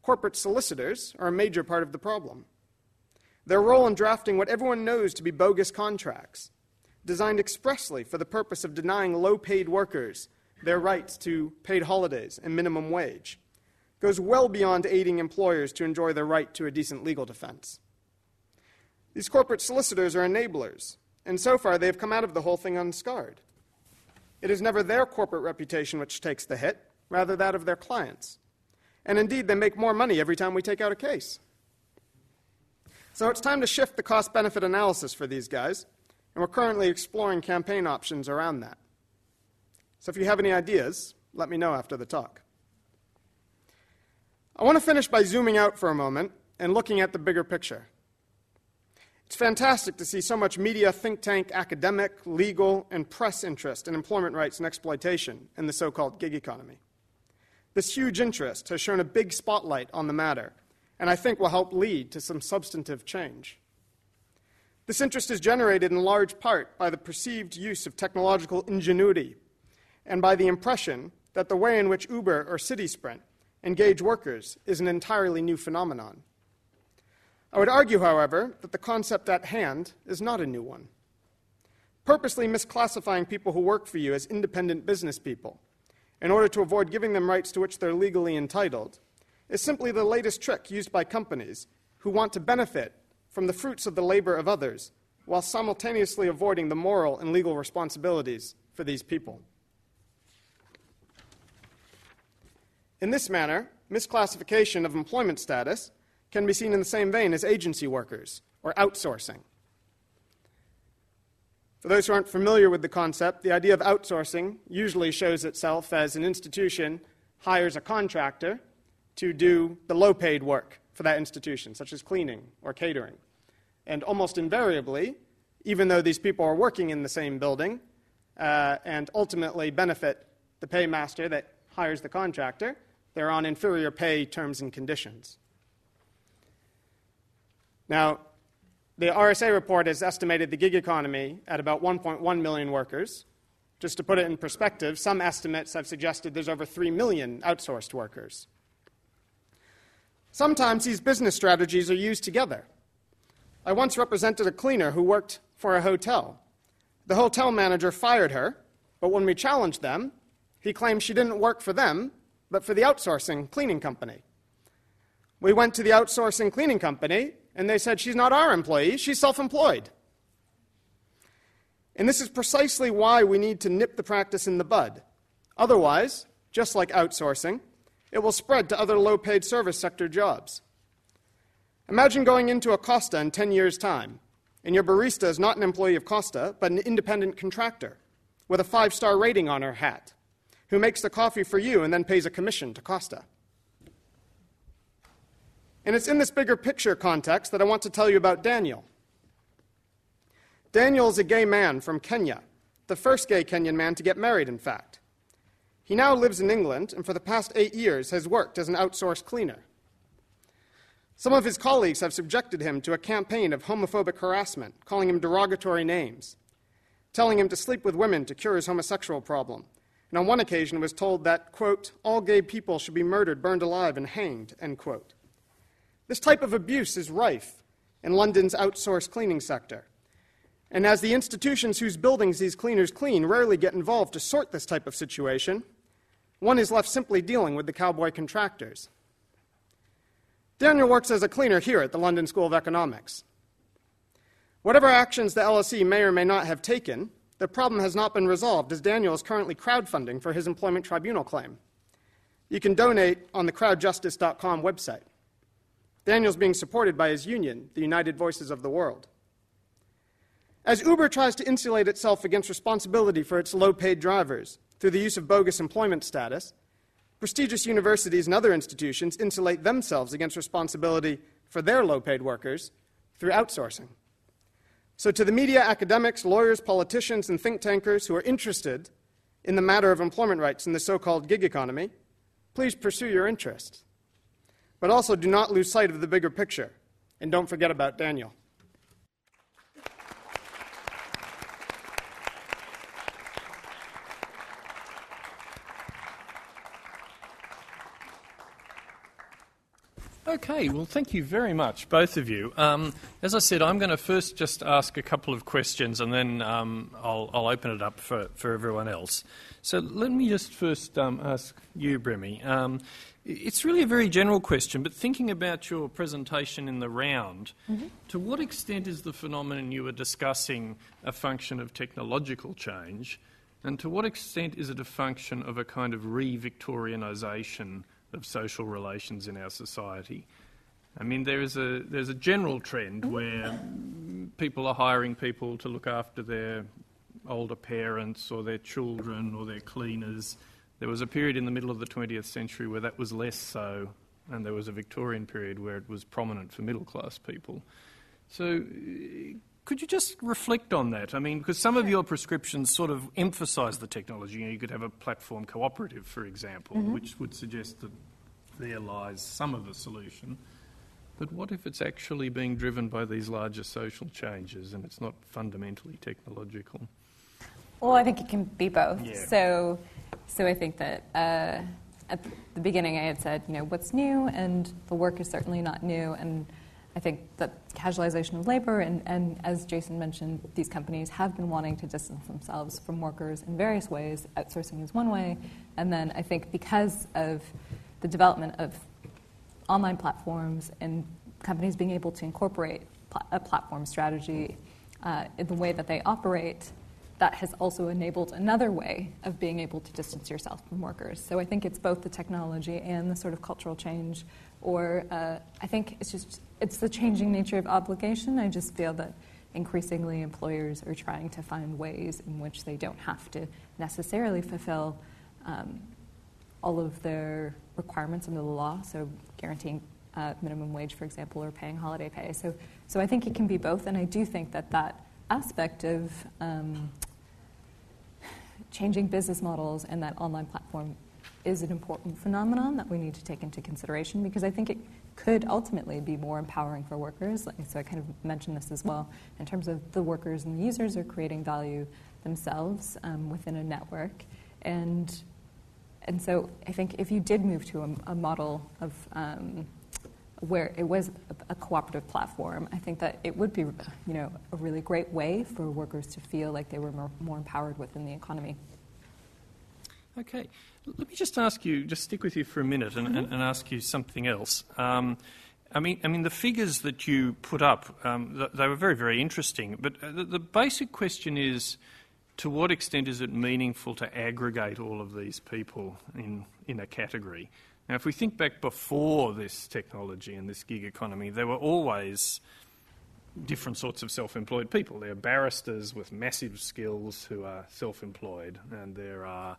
corporate solicitors are a major part of the problem. Their role in drafting what everyone knows to be bogus contracts, designed expressly for the purpose of denying low paid workers their rights to paid holidays and minimum wage, goes well beyond aiding employers to enjoy their right to a decent legal defense. These corporate solicitors are enablers, and so far they have come out of the whole thing unscarred. It is never their corporate reputation which takes the hit, rather that of their clients. And indeed, they make more money every time we take out a case. So it's time to shift the cost benefit analysis for these guys, and we're currently exploring campaign options around that. So if you have any ideas, let me know after the talk. I want to finish by zooming out for a moment and looking at the bigger picture. It's fantastic to see so much media, think tank, academic, legal, and press interest in employment rights and exploitation in the so called gig economy. This huge interest has shown a big spotlight on the matter, and I think will help lead to some substantive change. This interest is generated in large part by the perceived use of technological ingenuity and by the impression that the way in which Uber or CitySprint engage workers is an entirely new phenomenon. I would argue, however, that the concept at hand is not a new one. Purposely misclassifying people who work for you as independent business people in order to avoid giving them rights to which they're legally entitled is simply the latest trick used by companies who want to benefit from the fruits of the labor of others while simultaneously avoiding the moral and legal responsibilities for these people. In this manner, misclassification of employment status can be seen in the same vein as agency workers or outsourcing. For those who aren't familiar with the concept, the idea of outsourcing usually shows itself as an institution hires a contractor to do the low paid work for that institution, such as cleaning or catering. And almost invariably, even though these people are working in the same building uh, and ultimately benefit the paymaster that hires the contractor, they're on inferior pay terms and conditions. Now, the RSA report has estimated the gig economy at about 1.1 million workers. Just to put it in perspective, some estimates have suggested there's over 3 million outsourced workers. Sometimes these business strategies are used together. I once represented a cleaner who worked for a hotel. The hotel manager fired her, but when we challenged them, he claimed she didn't work for them, but for the outsourcing cleaning company. We went to the outsourcing cleaning company, and they said she's not our employee, she's self employed. And this is precisely why we need to nip the practice in the bud. Otherwise, just like outsourcing, it will spread to other low paid service sector jobs. Imagine going into a Costa in 10 years' time, and your barista is not an employee of Costa, but an independent contractor with a five star rating on her hat, who makes the coffee for you and then pays a commission to Costa. And it's in this bigger picture context that I want to tell you about Daniel. Daniel is a gay man from Kenya, the first gay Kenyan man to get married, in fact. He now lives in England and for the past eight years has worked as an outsourced cleaner. Some of his colleagues have subjected him to a campaign of homophobic harassment, calling him derogatory names, telling him to sleep with women to cure his homosexual problem, and on one occasion was told that, quote, all gay people should be murdered, burned alive, and hanged, end quote. This type of abuse is rife in London's outsourced cleaning sector. And as the institutions whose buildings these cleaners clean rarely get involved to sort this type of situation, one is left simply dealing with the cowboy contractors. Daniel works as a cleaner here at the London School of Economics. Whatever actions the LSE may or may not have taken, the problem has not been resolved as Daniel is currently crowdfunding for his employment tribunal claim. You can donate on the crowdjustice.com website. Daniel's being supported by his union, the United Voices of the World. As Uber tries to insulate itself against responsibility for its low paid drivers through the use of bogus employment status, prestigious universities and other institutions insulate themselves against responsibility for their low paid workers through outsourcing. So, to the media, academics, lawyers, politicians, and think tankers who are interested in the matter of employment rights in the so called gig economy, please pursue your interests. But also do not lose sight of the bigger picture, and don't forget about Daniel. Okay, well, thank you very much, both of you. Um, as I said, I'm going to first just ask a couple of questions and then um, I'll, I'll, open it up for, for everyone else. So let me just first um, ask you, Brhmie. Um, it's really a very general question, but thinking about your presentation in the round, mm-hmm. to what extent is the phenomenon you were discussing a function of technological change, and to what extent is it a function of a kind of re Victorianisation? Of social relations in our society. I mean, there is a, there's a general trend where people are hiring people to look after their older parents or their children or their cleaners. There was a period in the middle of the 20th century where that was less so, and there was a Victorian period where it was prominent for middle class people. So, could you just reflect on that? I mean, because some of your prescriptions sort of emphasise the technology. You, know, you, could have a platform cooperative, for example, mm-hmm. which would suggest that there lies some of the solution. But what if it's actually being driven by these larger social changes and it's not fundamentally technological? Well, I think it can be both. Yeah. So, so I think that uh, at the beginning I had said, you know, what's new, and the work is certainly not new, and I think that casualization of labor, and, and as Jason mentioned, these companies have been wanting to distance themselves from workers in various ways. Outsourcing is one way. And then I think because of the development of online platforms and companies being able to incorporate pl- a platform strategy uh, in the way that they operate, that has also enabled another way of being able to distance yourself from workers. So I think it's both the technology and the sort of cultural change, or uh, I think it's just it's the changing nature of obligation. I just feel that increasingly employers are trying to find ways in which they don't have to necessarily fulfill um, all of their requirements under the law, so guaranteeing uh, minimum wage, for example, or paying holiday pay. So, so I think it can be both, and I do think that that aspect of um, changing business models and that online platform is an important phenomenon that we need to take into consideration because I think it could ultimately be more empowering for workers. So I kind of mentioned this as well in terms of the workers and the users are creating value themselves um, within a network. And, and so I think if you did move to a, a model of um, where it was a, cooperative platform, I think that it would be, you know, a really great way for workers to feel like they were more, more empowered within the economy. Okay, let me just ask you, just stick with you for a minute and, mm-hmm. and, and ask you something else. Um, I mean, I mean, the figures that you put up, um, they were very, very interesting. But uh, the, the, basic question is, to what extent is it meaningful to aggregate all of these people in, in a category? Now, if we think back before this technology and this gig economy, there were always different sorts of self employed people. There are barristers with massive skills who are self employed, and there are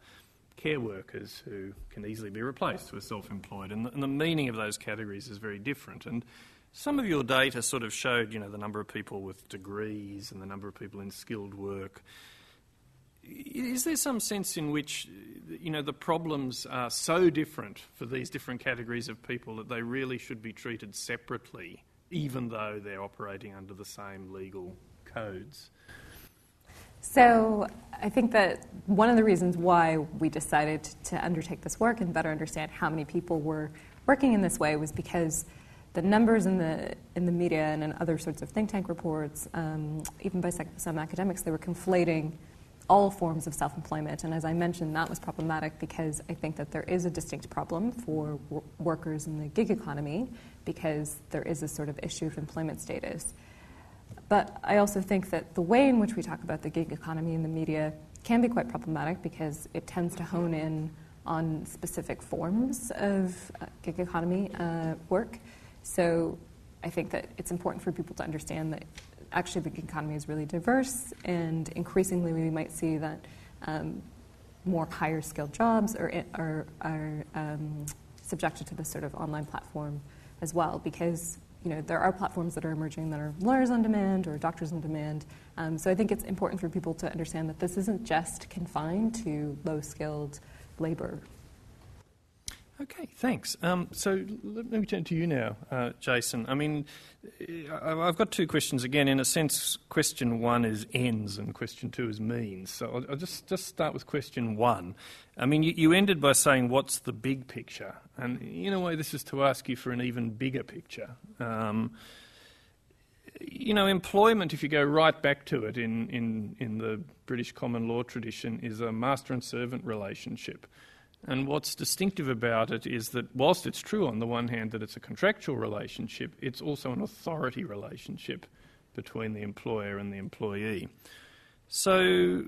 care workers who can easily be replaced with self employed. And, and the, meaning of those categories is very different. And some of your data sort of showed, you know, the number of people with degrees and the number of people in skilled work. Is there some sense in which, you know, the problems are so different for these different categories of people that they really should be treated separately, even though they're operating under the same legal codes? So I think that one of the reasons why we decided to undertake this work and better understand how many people were working in this way was because the numbers in the in the media and in other sorts of think tank reports, um, even by some academics, they were conflating all forms of self-employment. And as I mentioned, that was problematic because I think that there is a distinct problem for w- workers in the gig economy because there is a sort of issue of employment status. But I also think that the way in which we talk about the gig economy in the media can be quite problematic because it tends to hone in on specific forms of uh, gig economy uh, work. So I think that it's important for people to understand that actually the gig economy is really diverse, and increasingly we might see that um, more higher skilled jobs are, are, are um, subjected to this sort of online platform as well because you know, there are platforms that are emerging that are lawyers on demand or doctors on demand. Um, so I think it's important for people to understand that this isn't just confined to low skilled labor. Okay, thanks. Um, so let me turn to you now, uh, Jason. I mean, I've got two questions again. In a sense, question one is ends and question two is means. So I'll, just, just start with question one. I mean, you, you, ended by saying, what's the big picture? And in a way, this is to ask you for an even bigger picture. Um, you know, employment, if you go right back to it in, in, in the British common law tradition, is a master and servant relationship. And what's distinctive about it is that, whilst it's true on the one hand that it's a contractual relationship, it's also an authority relationship between the employer and the employee. So,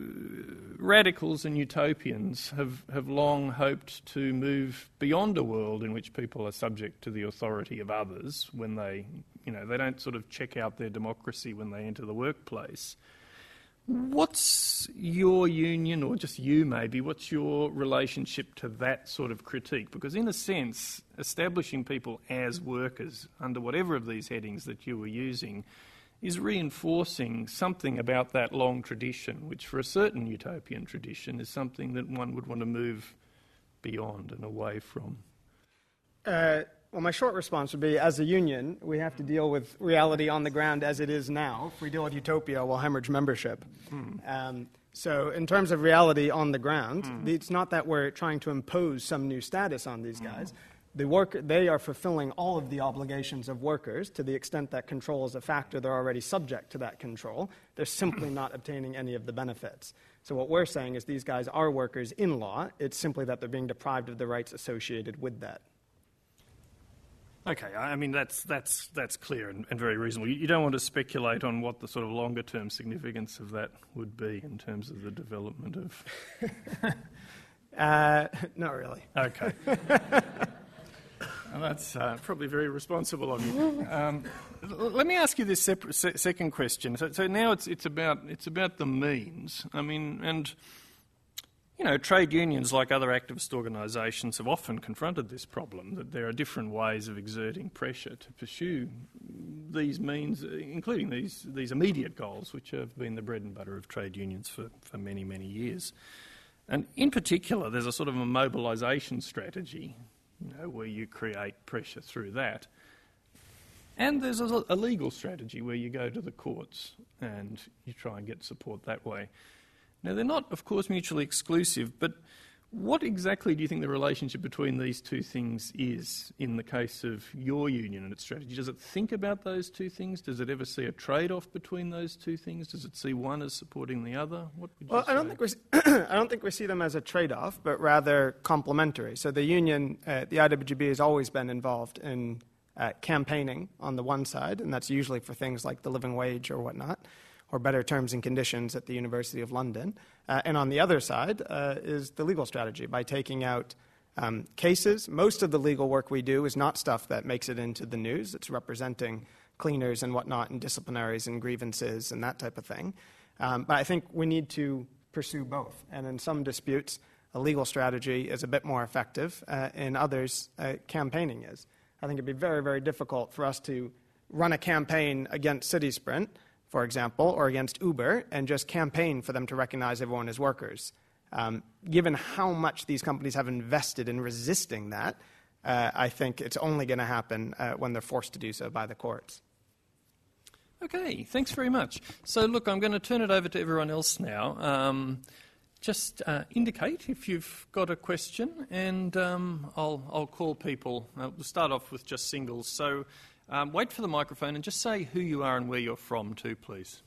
radicals and utopians have, have long hoped to move beyond a world in which people are subject to the authority of others when they, you know, they don't sort of check out their democracy when they enter the workplace. What's your union, or just you maybe, what's your relationship to that sort of critique? Because, in a sense, establishing people as workers under whatever of these headings that you were using is reinforcing something about that long tradition, which for a certain utopian tradition is something that one would want to move beyond and away from. Uh, well, my short response would be as a union, we have to deal with reality on the ground as it is now. If we deal with utopia, we'll hemorrhage membership. Mm. Um, so, in terms of reality on the ground, mm. it's not that we're trying to impose some new status on these guys. Mm. The work, they are fulfilling all of the obligations of workers to the extent that control is a factor. They're already subject to that control. They're simply not obtaining any of the benefits. So, what we're saying is these guys are workers in law. It's simply that they're being deprived of the rights associated with that. Okay, I mean that's that's that's clear and, and very reasonable. You, you, don't want to speculate on what the sort of longer term significance of that would be in terms of the development of. *laughs* uh, not really. Okay. *laughs* well, that's uh, probably very responsible of you. Um, let me ask you this separate, se- second question. So, so now it's it's about it's about the means. I mean, and you know, trade unions, like other activist organisations, have often confronted this problem that there are different ways of exerting pressure to pursue these means, including these, these immediate goals, which have been the bread and butter of trade unions for, for many, many years. And in particular, there's a sort of a mobilisation strategy, you know, where you create pressure through that. And there's a, a, legal strategy where you go to the courts and you try and get support that way. Now, they're not, of course, mutually exclusive, but what exactly do you think the relationship between these two things is in the case of your union and its strategy? Does it think about those two things? Does it ever see a trade off between those two things? Does it see one as supporting the other? What would you well, say? I don't, think we, *clears throat* I don't think we see them as a trade off, but rather complementary. So the union, uh, the IWGB, has always been involved in uh, campaigning on the one side, and that's usually for things like the living wage or whatnot or better terms and conditions at the University of London. Uh, and on the other side uh, is the legal strategy by taking out um, cases. Most of the legal work we do is not stuff that makes it into the news, it's representing cleaners and whatnot, and disciplinaries and grievances and that type of thing. Um, but I think we need to pursue both. And in some disputes, a legal strategy is a bit more effective. Uh, in others, uh, campaigning is. I think it'd be very, very difficult for us to run a campaign against City CitySprint for example, or against Uber, and just campaign for them to recognize everyone as workers. Um, given how much these companies have invested in resisting that, uh, I think it's only going to happen uh, when they're forced to do so by the courts. Okay, thanks very much. So, look, I'm going to turn it over to everyone else now. Um, just uh, indicate if you've got a question, and um, I'll, I'll, call people. Uh, we'll start off with just singles. So, um, wait for the microphone and just say who you are and where you're from, too, please.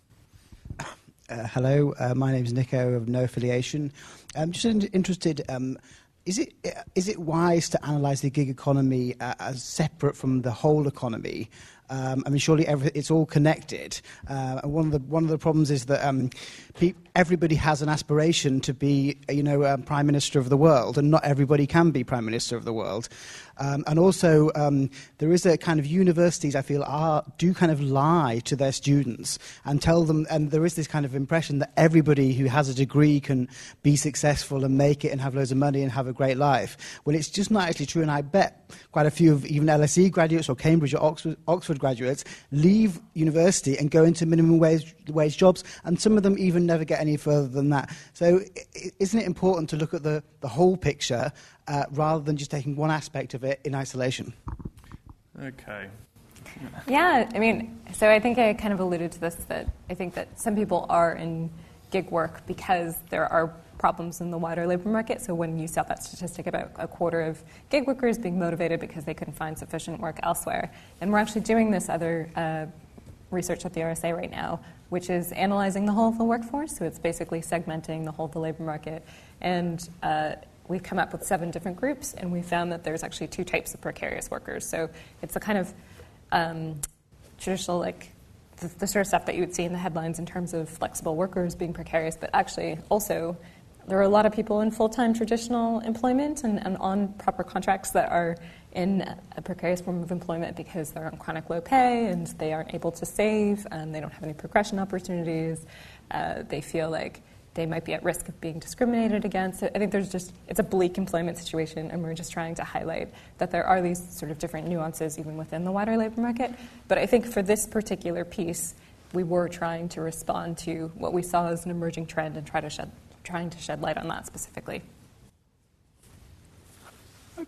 Uh, hello, uh, my name is Nico of No Affiliation. I'm just in- interested. Um, is it is it wise to analyse the gig economy uh, as separate from the whole economy? Um, I mean, surely every, it's all connected. Uh, one of the one of the problems is that um, pe- everybody has an aspiration to be, you know, um, prime minister of the world, and not everybody can be prime minister of the world. Um, and also, um, there is a kind of universities I feel are do kind of lie to their students and tell them, and there is this kind of impression that everybody who has a degree can be successful and make it and have loads of money and have a great life. Well, it's just not actually true, and I bet quite a few of even LSE graduates or Cambridge or Oxford, Oxford graduates leave university and go into minimum wage, wage jobs, and some of them even never get any further than that. So, isn't it important to look at the, the whole picture uh, rather than just taking one aspect of it in isolation. Okay. Yeah, I mean, so I think I kind of alluded to this that I think that some people are in gig work because there are problems in the wider labor market. So when you saw that statistic about a quarter of gig workers being motivated because they couldn't find sufficient work elsewhere, and we're actually doing this other uh, research at the RSA right now, which is analyzing the whole of the workforce. So it's basically segmenting the whole of the labor market and uh, we've come up with seven different groups, and we found that there's actually two types of precarious workers. So it's a kind of um, traditional, like the, the, sort of stuff that you would see in the headlines in terms of flexible workers being precarious, but actually also there are a lot of people in full time traditional employment and, and, on proper contracts that are in a precarious form of employment because they're on chronic low pay and they aren't able to save and they don't have any progression opportunities. Uh, they feel like they might be at risk of being discriminated against. So I think there's just, it's a bleak employment situation, and we're just trying to highlight that there are these sort of different nuances even within the wider labor market. But I think for this particular piece, we were trying to respond to what we saw as an emerging trend and try to shed, trying to shed light on that specifically.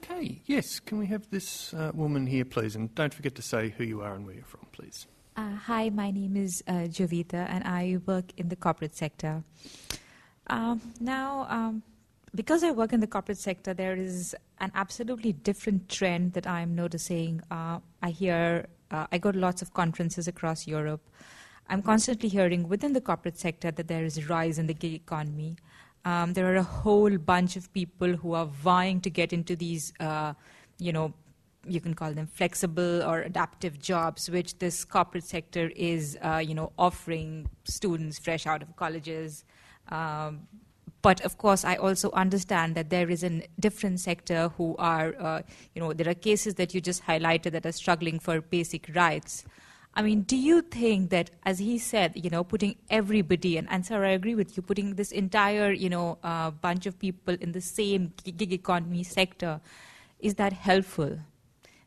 Okay, yes, can we have this uh, woman here, please? And don't forget to say who you are and where you're from, please. Uh, hi, my name is uh, Jovita, and I work in the corporate sector. Um, now, um, because I work in the corporate sector, there is an absolutely different trend that I'm noticing. Uh, I hear, uh, I go to lots of conferences across Europe. I'm constantly hearing within the corporate sector that there is a rise in the gig economy. Um, there are a whole bunch of people who are vying to get into these, uh, you know, you can call them flexible or adaptive jobs, which this corporate sector is, uh, you know, offering students fresh out of colleges. Um, but of course, I also understand that there is a different sector who are, uh, you know, there are cases that you just highlighted that are struggling for basic rights. I mean, do you think that, as he said, you know, putting everybody, and, and sir, I agree with you, putting this entire, you know, uh, bunch of people in the same gig economy sector, is that helpful?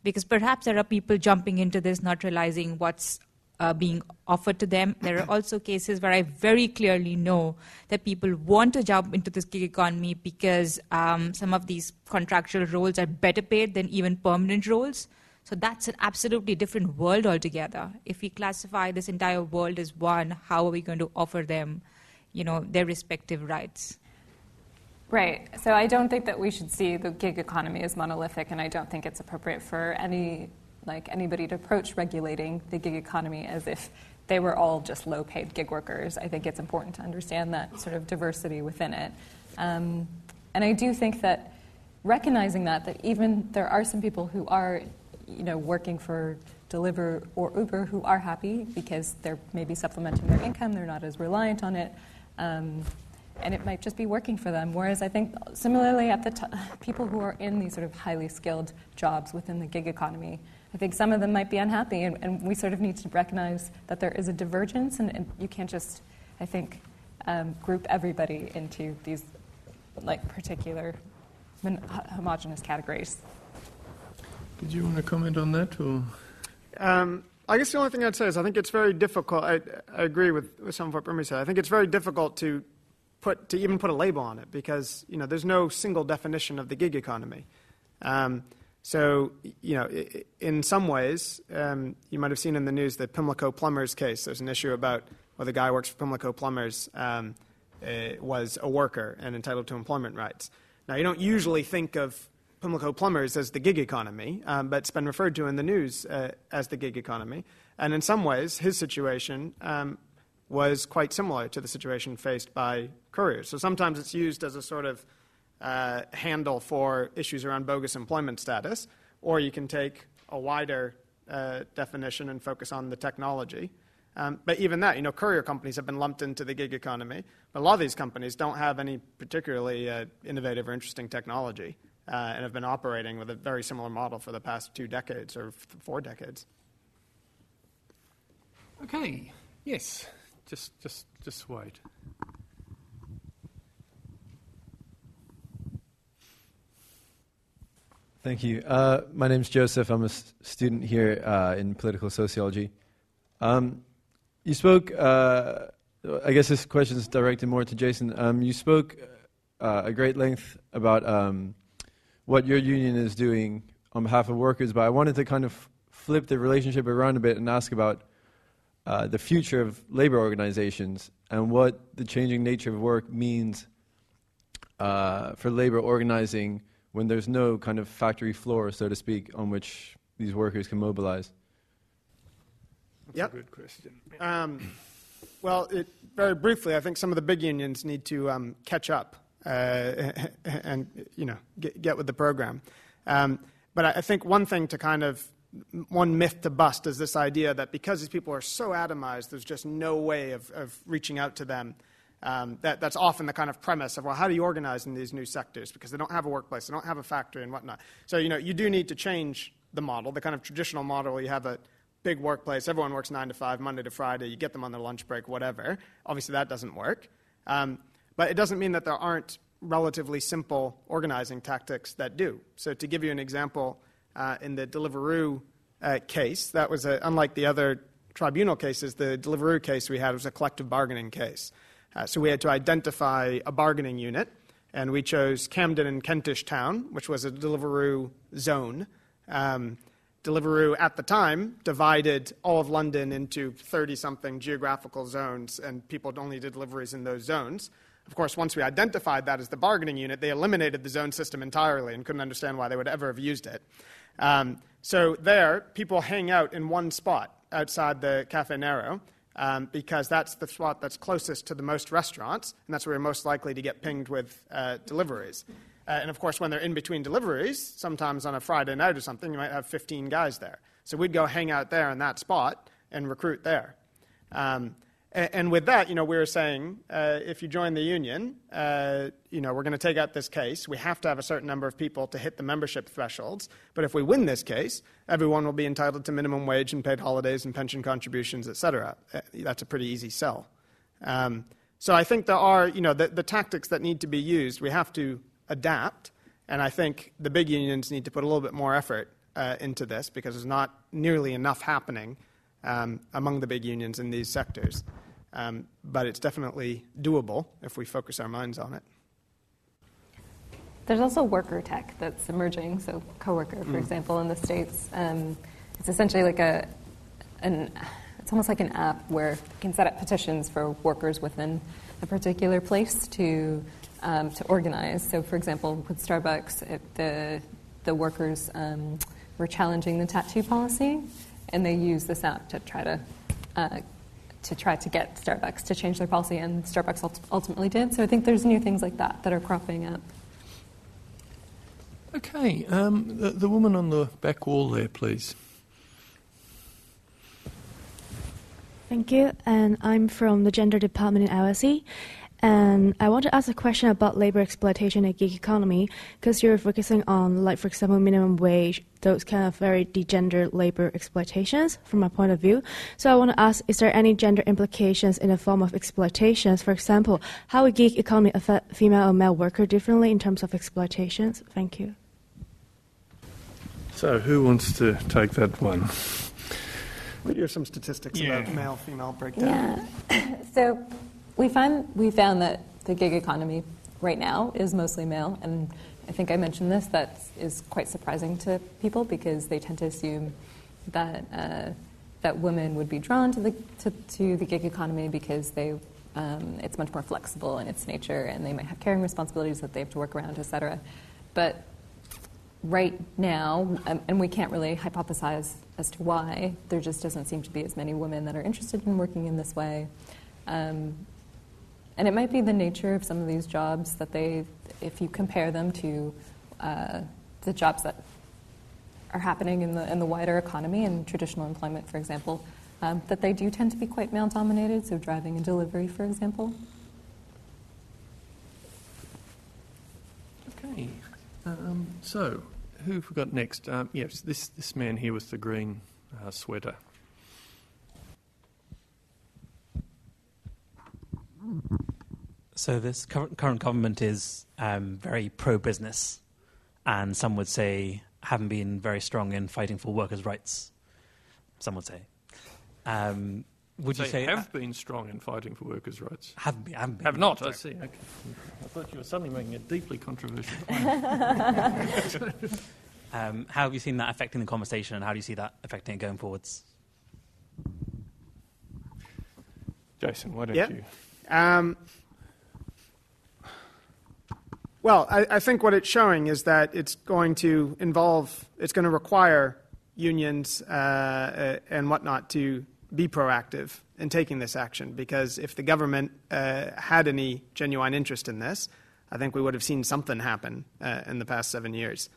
Because perhaps there are people jumping into this not realizing what's uh, being offered to them. There are also cases where I very clearly know that people want to jump into this gig economy because um, some of these contractual roles are better paid than even permanent roles. So that's an absolutely different world altogether. If we classify this entire world as one, how are we going to offer them, you know, their respective rights? Right. So I don't think that we should see the gig economy as monolithic, and I don't think it's appropriate for any like anybody to approach regulating the gig economy as if they were all just low-paid gig workers. I think it's important to understand that sort of diversity within it, um, and I do think that recognizing that that even there are some people who are, you know, working for Deliver or Uber who are happy because they're maybe supplementing their income, they're not as reliant on it. Um, and it might just be working for them. Whereas I think similarly at the t- people who are in these sort of highly skilled jobs within the gig economy, I think some of them might be unhappy, and, and we sort of need to recognize that there is a divergence, and, and you can't just, I think, um, group everybody into these like particular homogenous categories. Did you want to comment on that, or? Um, I guess the only thing I'd say is I think it's very difficult. I, I agree with, with some of what Brhmie said. I think it's very difficult to put to even put a label on it because you know there's no single definition of the gig economy. Um, so you know, in some ways, um, you might have seen in the news the Pimlico Plumbers case. There's an issue about whether the guy who works for Pimlico Plumbers um, uh, was a worker and entitled to employment rights. Now, you don't usually think of Pimlico Plumbers as the gig economy, um, but it's been referred to in the news uh, as the gig economy. And in some ways, his situation um, was quite similar to the situation faced by couriers. So sometimes it's used as a sort of uh, handle for issues around bogus employment status, or you can take a wider uh, definition and focus on the technology. Um, but even that, you know, courier companies have been lumped into the gig economy, but a lot of these companies don't have any particularly uh, innovative or interesting technology and have been operating with a very similar model for the past two decades or four decades. Okay, yes just, just, just wait. Thank you. Uh, my name is Joseph. I'm a s- student here uh, in political sociology. Um, you spoke, uh, I guess this question is directed more to Jason. Um, you spoke uh, at great length about um, what your union is doing on behalf of workers, but I wanted to kind of flip the relationship around a bit and ask about uh, the future of labor organizations and what the changing nature of work means uh, for labor organizing when there's no kind of factory floor, so to speak, on which these workers can mobilize? That's yep. a good question. Um, well, it, very briefly, I think some of the big unions need to um, catch up *laughs* and you know get, get, with the program. Um, but I, I think one thing to kind of one myth to bust is this idea that because these people are so atomized, there's just no way of, of reaching out to them. Um, that, that's often the kind of premise of, well, how do you organize in these new sectors? Because they don't have a workplace, they don't have a factory, and whatnot. So, you know, you do need to change the model, the kind of traditional model. You have a big workplace, everyone works nine to five, Monday to Friday, you get them on their lunch break, whatever. Obviously, that doesn't work. Um, but it doesn't mean that there aren't relatively simple organizing tactics that do. So, to give you an example, uh, in the Deliveroo uh, case, that was a, unlike the other tribunal cases, the Deliveroo case we had was a collective bargaining case. Uh, so we had to identify a bargaining unit, and we chose Camden and Kentish Town, which was a Deliveroo zone. Um, Deliveroo at the time divided all of London into 30 something geographical zones, and people only did deliveries in those zones. Of course, once we identified that as the bargaining unit, they eliminated the zone system entirely and couldn't understand why they would ever have used it. Um, so there, people hang out in one spot outside the Caffè Nero um, because that's the spot that's closest to the most restaurants, and that's where you're most likely to get pinged with uh, deliveries. Uh, and of course, when they're in between deliveries, sometimes on a Friday night or something, you might have 15 guys there. So we'd go hang out there in that spot and recruit there. Um, and with that, you know, we were saying uh, if you join the union, uh, you know, we're going to take out this case. We have to have a certain number of people to hit the membership thresholds. But if we win this case, everyone will be entitled to minimum wage and paid holidays and pension contributions, et cetera. Uh, that's a pretty easy sell. Um, so I think there are, you know, the, the tactics that need to be used. We have to adapt, and I think the big unions need to put a little bit more effort uh, into this because there's not nearly enough happening um, among the big unions in these sectors. Um, but it's definitely doable if we focus our minds on it. There's also worker tech that's emerging. So, Coworker, for mm. example, in the states, um, it's essentially like a an it's almost like an app where you can set up petitions for workers within a particular place to um, to organize. So, for example, with Starbucks, it, the the workers um, were challenging the tattoo policy, and they used this app to try to uh, to try to get Starbucks to change their policy, and Starbucks ultimately did. So I think there's new things like that that are cropping up. Okay, um, the, the woman on the back wall there, please. Thank you, and I'm from the gender department in LSE. And I want to ask a question about labor exploitation in gig economy because you're focusing on, like, for example, minimum wage, those kind of very degendered labor exploitations from my point of view. So I want to ask, is there any gender implications in the form of exploitations? For example, how would gig economy affect female or male worker differently in terms of exploitations? Thank you. So who wants to take that one? Here's some statistics yeah. about male-female breakdown. Yeah. *coughs* so we find we found that the gig economy right now is mostly male, and I think I mentioned this. That is quite surprising to people because they tend to assume that uh, that women would be drawn to the to, to the gig economy because they um, it's much more flexible in its nature, and they might have caring responsibilities that they have to work around, et cetera. But right now, um, and we can't really hypothesize as to why, there just doesn't seem to be as many women that are interested in working in this way. Um, and it might be the nature of some of these jobs that they, if you compare them to uh, the jobs that are happening in the, in the wider economy and traditional employment, for example, um, that they do tend to be quite male dominated, so driving and delivery, for example. Okay. Um, so, who we got next? Um, yes, this, this man here with the green uh, sweater. So this current, current government is um, very pro-business, and some would say haven't been very strong in fighting for workers' rights. Some would say. Um, would so you say have been strong in fighting for workers' rights? Have been, haven't been. Have not. I see. Okay. I thought you were suddenly making a deeply controversial *laughs* point. *laughs* um, how have you seen that affecting the conversation, and how do you see that affecting it going forwards? Jason, why don't yep. you? Um, well, I, I, think what it's showing is that it's going to involve, it's going to require unions uh, uh, and whatnot to be proactive in taking this action. Because if the government uh, had any genuine interest in this, I think we would have seen something happen uh, in the past seven years.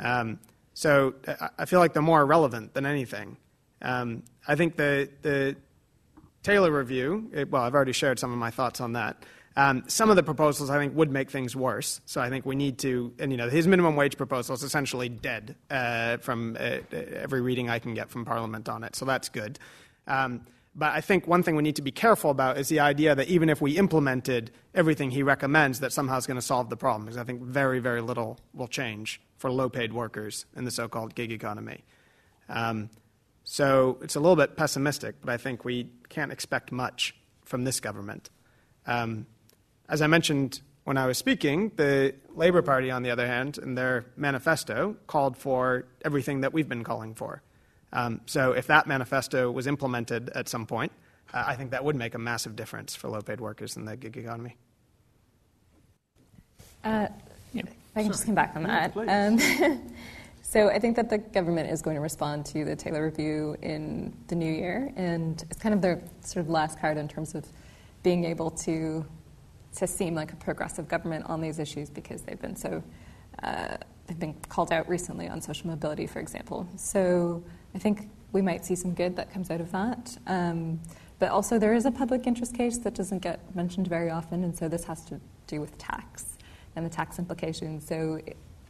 Um, so I feel like they're more relevant than anything. Um, I think the, the Taylor review, it, well, I've already shared some of my thoughts on that. Um, some of the proposals I think would make things worse. So I think we need to, and you know, his minimum wage proposal is essentially dead uh, from uh, every reading I can get from Parliament on it. So that's good. Um, but I think one thing we need to be careful about is the idea that even if we implemented everything he recommends, that somehow is going to solve the problem. Because I think very, very little will change for low-paid workers in the so-called gig economy. Um, so it's a little bit pessimistic, but I think we can't expect much from this government. Um, as I mentioned when I was speaking, the Labour Party, on the other hand, in their manifesto, called for everything that we've been calling for. Um, so if that manifesto was implemented at some point, uh, I think that would make a massive difference for low paid workers in the gig economy. Uh, yeah. I can just come back on that. Um, *laughs* so I think that the government is going to respond to the Taylor Review in the new year, and it's kind of their sort of last card in terms of being able to to seem like a progressive government on these issues because they've been so uh, they've been called out recently on social mobility, for example. So I think we might see some good that comes out of that. Um, but also, there is a public interest case that doesn't get mentioned very often, and so this has to do with tax and the tax implications. So,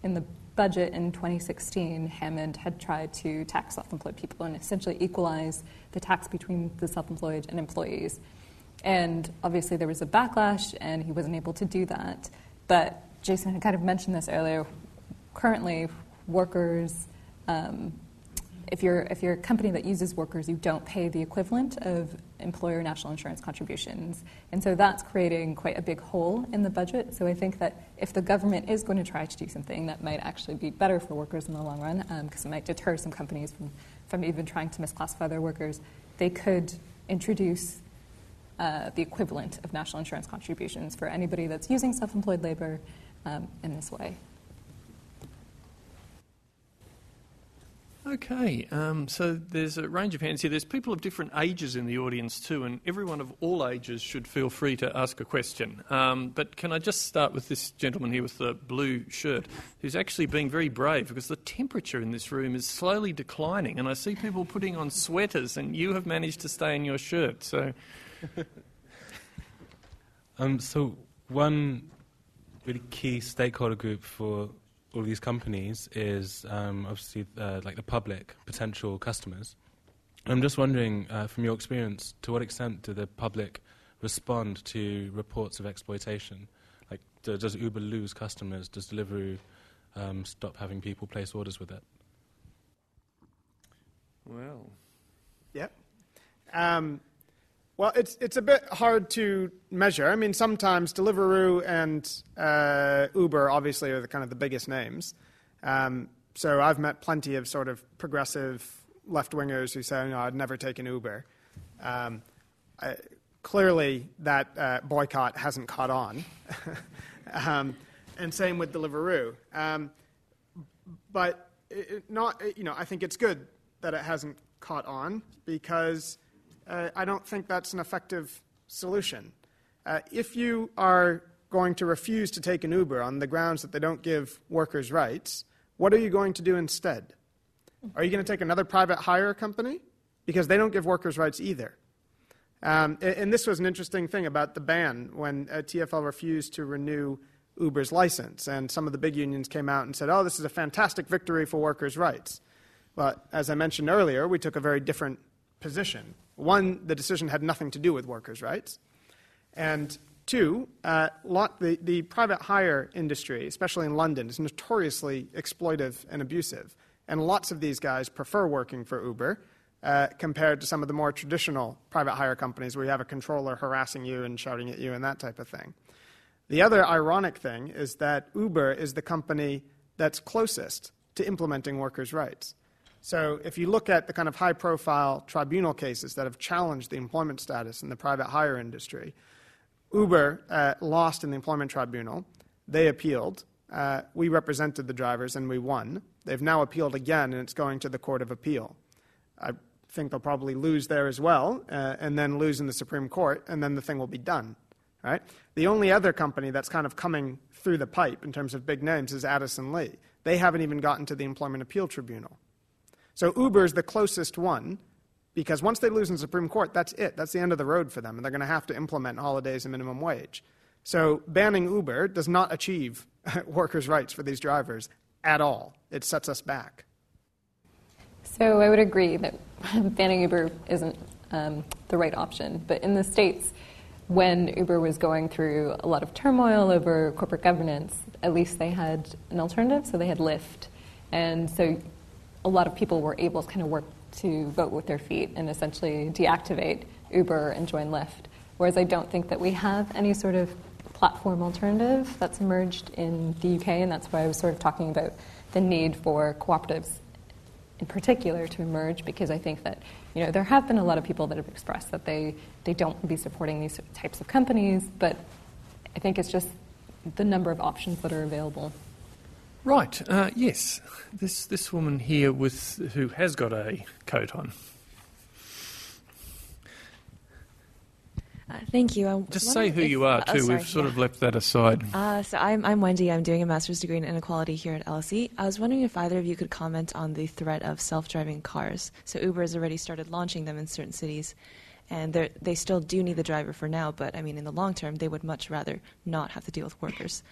in the budget in 2016, Hammond had tried to tax self employed people and essentially equalize the tax between the self employed and employees. And obviously, there was a backlash, and he wasn't able to do that. But Jason had kind of mentioned this earlier. Currently, workers, um, if you're if you're a company that uses workers, you don't pay the equivalent of employer national insurance contributions, and so that's creating quite a big hole in the budget. So I think that if the government is going to try to do something, that might actually be better for workers in the long run, because um, it might deter some companies from from even trying to misclassify their workers. They could introduce uh, the equivalent of national insurance contributions for anybody that's using self-employed labor um, in this way. Okay, um, so there's a range of hands here. There's people of different ages in the audience too, and everyone of all ages should feel free to ask a question. Um, but can I just start with this gentleman here with the blue shirt, who's actually being very brave because the temperature in this room is slowly declining, and I see people putting on sweaters, and you have managed to stay in your shirt. So, *laughs* um, so one really key stakeholder group for all these companies is um, obviously uh, like the public potential customers. I'm just wondering, uh, from your experience, to what extent do the public respond to reports of exploitation? Like, do, does Uber lose customers? Does Deliveroo um, stop having people place orders with it? Well, yeah. Um, well, it's it's a bit hard to measure. I mean, sometimes Deliveroo and uh, Uber obviously are the kind of the biggest names. Um, so I've met plenty of sort of progressive left wingers who say, "No, I'd never take an Uber." Um, I, clearly, that uh, boycott hasn't caught on, *laughs* um, and same with Deliveroo. Um, but it, not, you know, I think it's good that it hasn't caught on because uh, I don't think that's an effective solution. Uh, if you are going to refuse to take an Uber on the grounds that they don't give workers rights, what are you going to do instead? Are you going to take another private hire company? Because they don't give workers rights either. Um, and this was an interesting thing about the ban when uh, TFL refused to renew Uber's license. And some of the big unions came out and said, oh, this is a fantastic victory for workers' rights. But as I mentioned earlier, we took a very different position. One, the decision had nothing to do with workers' rights. And two, uh, lot, the, the private hire industry, especially in London, is notoriously exploitive and abusive. And lots of these guys prefer working for Uber uh, compared to some of the more traditional private hire companies where you have a controller harassing you and shouting at you and that type of thing. The other ironic thing is that Uber is the company that's closest to implementing workers' rights. So if you look at the kind of high profile tribunal cases that have challenged the employment status in the private hire industry, Uber uh, lost in the employment tribunal. They appealed. Uh, we represented the drivers and we won. They've now appealed again and it's going to the Court of Appeal. I think they'll probably lose there as well uh, and then lose in the Supreme Court and then the thing will be done. Right? The only other company that's kind of coming through the pipe in terms of big names is Addison Lee. They haven't even gotten to the Employment Appeal Tribunal. So Uber is the closest one because once they lose in the Supreme Court, that's it. That's the end of the road for them, and they're going to have to implement holidays and minimum wage. So banning Uber does not achieve *laughs* workers' rights for these drivers at all. It sets us back. So I would agree that *laughs* banning Uber isn't um, the right option. But in the States, when Uber was going through a lot of turmoil over corporate governance, at least they had an alternative. So they had Lyft. And so a lot of people were able to kind of work to vote with their feet and essentially deactivate Uber and join Lyft. Whereas I don't think that we have any sort of platform alternative that's emerged in the UK, and that's why I was sort of talking about the need for cooperatives in particular to emerge because I think that you know there have been a lot of people that have expressed that they they don't be supporting these types of companies, but I think it's just the number of options that are available. Right. Uh, yes. This this woman here with who has got a coat on. Uh, thank you. I Just say who if, you are, uh, too. Oh, We've sort yeah. of left that aside. Uh, so I'm, I'm Wendy. I'm doing a master's degree in inequality here at LSE. I was wondering if either of you could comment on the threat of self-driving cars. So Uber has already started launching them in certain cities, and they still do need the driver for now. But I mean, in the long term, they would much rather not have to deal with workers.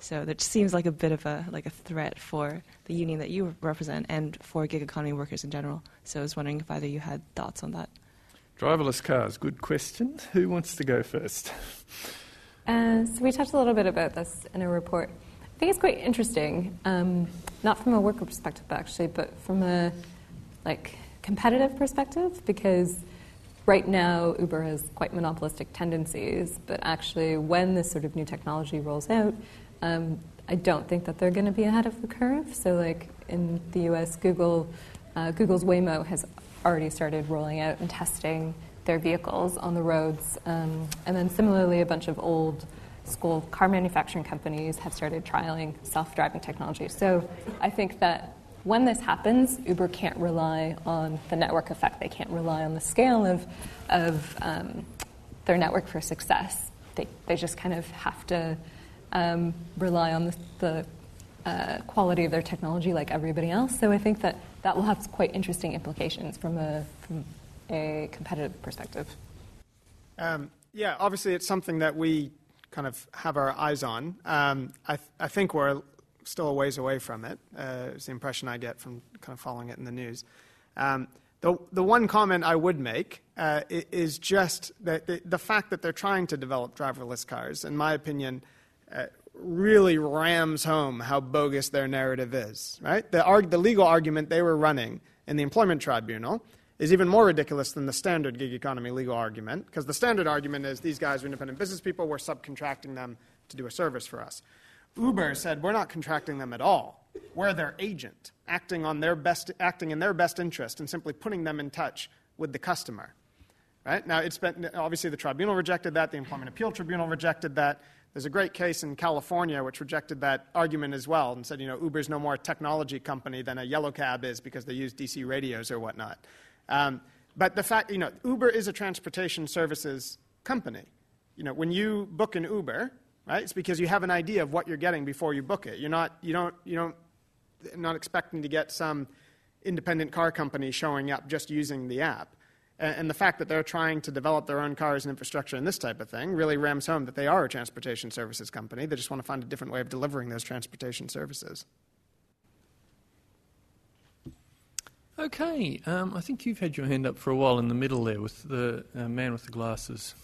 So that seems like a bit of a like a threat for the union that you represent and for gig economy workers in general. So I was wondering if either you had thoughts on that. Driverless cars, good question. Who wants to go first? Uh, so we talked a little bit about this in a report. I think it's quite interesting, um, not from a worker perspective actually, but from a like competitive perspective because right now Uber has quite monopolistic tendencies, but actually when this sort of new technology rolls out, um, I don't think that they're going to be ahead of the curve. So like in the U.S., Google, uh, Google's Waymo has already started rolling out and testing their vehicles on the roads, um, and then similarly, a bunch of old school car manufacturing companies have started trialing self-driving technology. So I think that when this happens, Uber can't rely on the network effect. They can't rely on the scale of, of um, their network for success. They, they just kind of have to um, rely on the, the uh, quality of their technology like everybody else. So I think that that will have quite interesting implications from a, from a competitive perspective. Um, yeah, obviously it's something that we kind of have our eyes on. Um, I, th- I, think we're still a ways away from it. Uh, it's the impression I get from kind of following it in the news. Um, the, the one comment I would make uh, is just that the, the, fact that they're trying to develop driverless cars, in my opinion, really rams home how bogus their narrative is. Right? The, arg- the legal argument they were running in the employment tribunal is even more ridiculous than the standard gig economy legal argument, because the standard argument is these guys are independent business people, we're subcontracting them to do a service for us. Uber said we're not contracting them at all. We're their agent, acting, on their best, acting in their best interest and simply putting them in touch with the customer. Right? Now, it's been, obviously the tribunal rejected that, the Employment Appeal Tribunal rejected that. There's a great case in California which rejected that argument as well and said, you know, Uber's no more a technology company than a yellow cab is because they use CB radios or whatnot. Um, but the fact, you know, Uber is a transportation services company. You know, when you book an Uber, right, it's because you have an idea of what you're getting before you book it. You're not, you don't, you don't, not expecting to get some independent car company showing up just using the app. And, and the fact that they're trying to develop their own cars and infrastructure and this type of thing really rams home that they are a transportation services company. They just want to find a different way of delivering those transportation services. Okay, um, I think you've had your hand up for a while in the middle there with the uh, man with the glasses.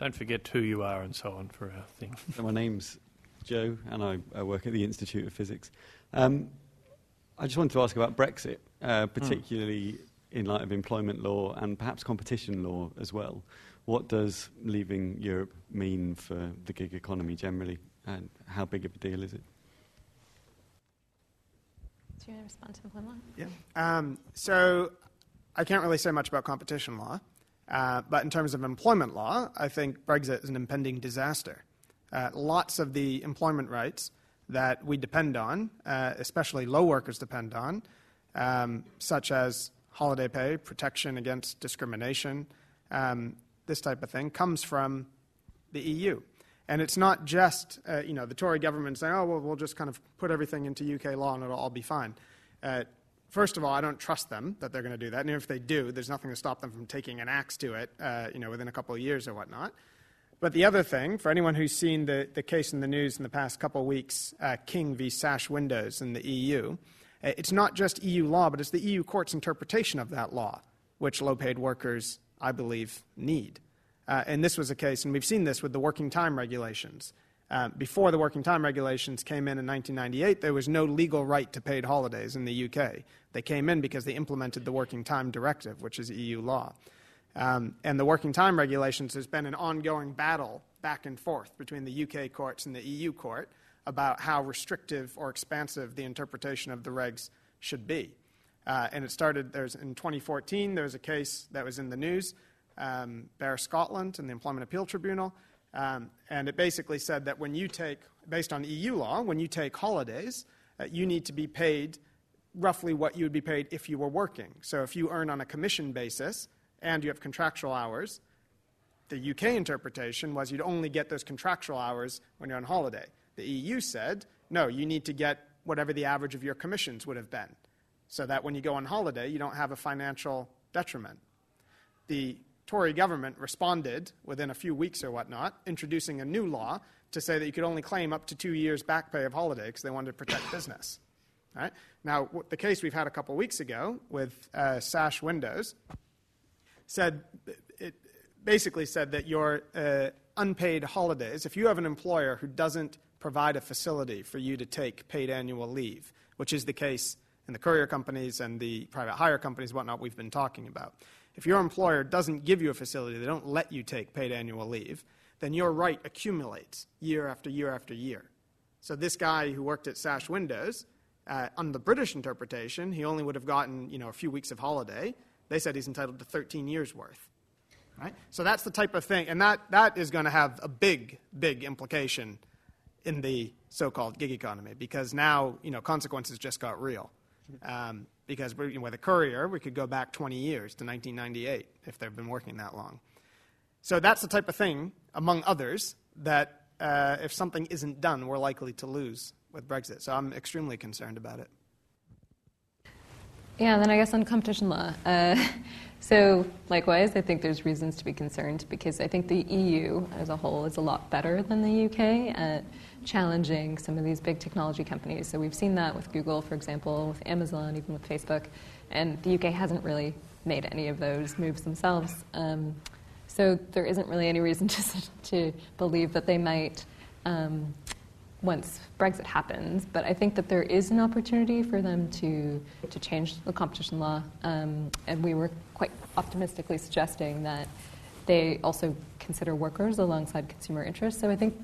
Don't forget who you are and so on for our thing. So *laughs* my name's Joe, and I, I, work at the Institute of Physics. Um, I just wanted to ask about Brexit, uh, hmm. particularly mm. in light of employment law and perhaps competition law as well. What does leaving Europe mean for the gig economy generally, and how big of a deal is it? Do you want to respond to employment law? Yeah. Um, so I can't really say much about competition law, uh, but in terms of employment law, I think Brexit is an impending disaster. Uh, lots of the employment rights that we depend on, uh, especially low workers depend on, um, such as holiday pay, protection against discrimination, um, this type of thing, comes from the EU. And it's not just, uh, you know, the Tory government saying, oh, well, we'll just kind of put everything into UK law and it'll all be fine. Uh, first of all, I don't trust them that they're going to do that. And if they do, there's nothing to stop them from taking an axe to it, uh, you know, within a couple of years or whatnot. But the other thing, for anyone who's seen the, the case in the news in the past couple of weeks, uh, King v. Sash Windows in the EU, uh, it's not just EU law, but it's the EU court's interpretation of that law, which low paid workers, I believe, need. Uh, and this was a case, and we've seen this with the working time regulations. Uh, before the working time regulations came in in 1998, there was no legal right to paid holidays in the UK. They came in because they implemented the working time directive, which is EU law. Um, and the working time regulations has been an ongoing battle back and forth between the UK courts and the EU court about how restrictive or expansive the interpretation of the regs should be. Uh, and it started there's in 2014 there was a case that was in the news um, BEAR Scotland and the Employment Appeal Tribunal. Um, and it basically said that when you take, based on EU law, when you take holidays, uh, you need to be paid roughly what you would be paid if you were working. So if you earn on a commission basis and you have contractual hours, the UK interpretation was you'd only get those contractual hours when you're on holiday. The EU said, no, you need to get whatever the average of your commissions would have been, so that when you go on holiday, you don't have a financial detriment. The Tory government responded within a few weeks or whatnot, introducing a new law to say that you could only claim up to two years back pay of holiday because they wanted to protect *coughs* business. Right? Now, the case we've had a couple weeks ago with uh, Sash Windows said it basically said that your uh, unpaid holidays, if you have an employer who doesn't provide a facility for you to take paid annual leave, which is the case in the courier companies and the private hire companies, whatnot, we've been talking about. If your employer doesn't give you a facility, they don't let you take paid annual leave, then your right accumulates year after year after year. So this guy who worked at Sash Windows, uh, under the British interpretation, he only would have gotten you know a few weeks of holiday. They said he's entitled to 13 years worth. Right? So that's the type of thing, and that, that is going to have a big, big implication in the so-called gig economy because now you know consequences just got real. Um, because you know, with a courier, we could go back 20 years to 1998 if they've been working that long. So that's the type of thing, among others, that uh, if something isn't done, we're likely to lose with Brexit. So I'm extremely concerned about it. Yeah, and then I guess on competition law. Uh, *laughs* so, likewise, I think there's reasons to be concerned because I think the EU as a whole is a lot better than the UK at challenging some of these big technology companies. So, we've seen that with Google, for example, with Amazon, even with Facebook. And the UK hasn't really made any of those moves themselves. Um, so, there isn't really any reason *laughs* to, to believe that they might. Um, once Brexit happens, but I think that there is an opportunity for them to, to change the competition law. Um, and we were quite optimistically suggesting that they also consider workers alongside consumer interests. So I think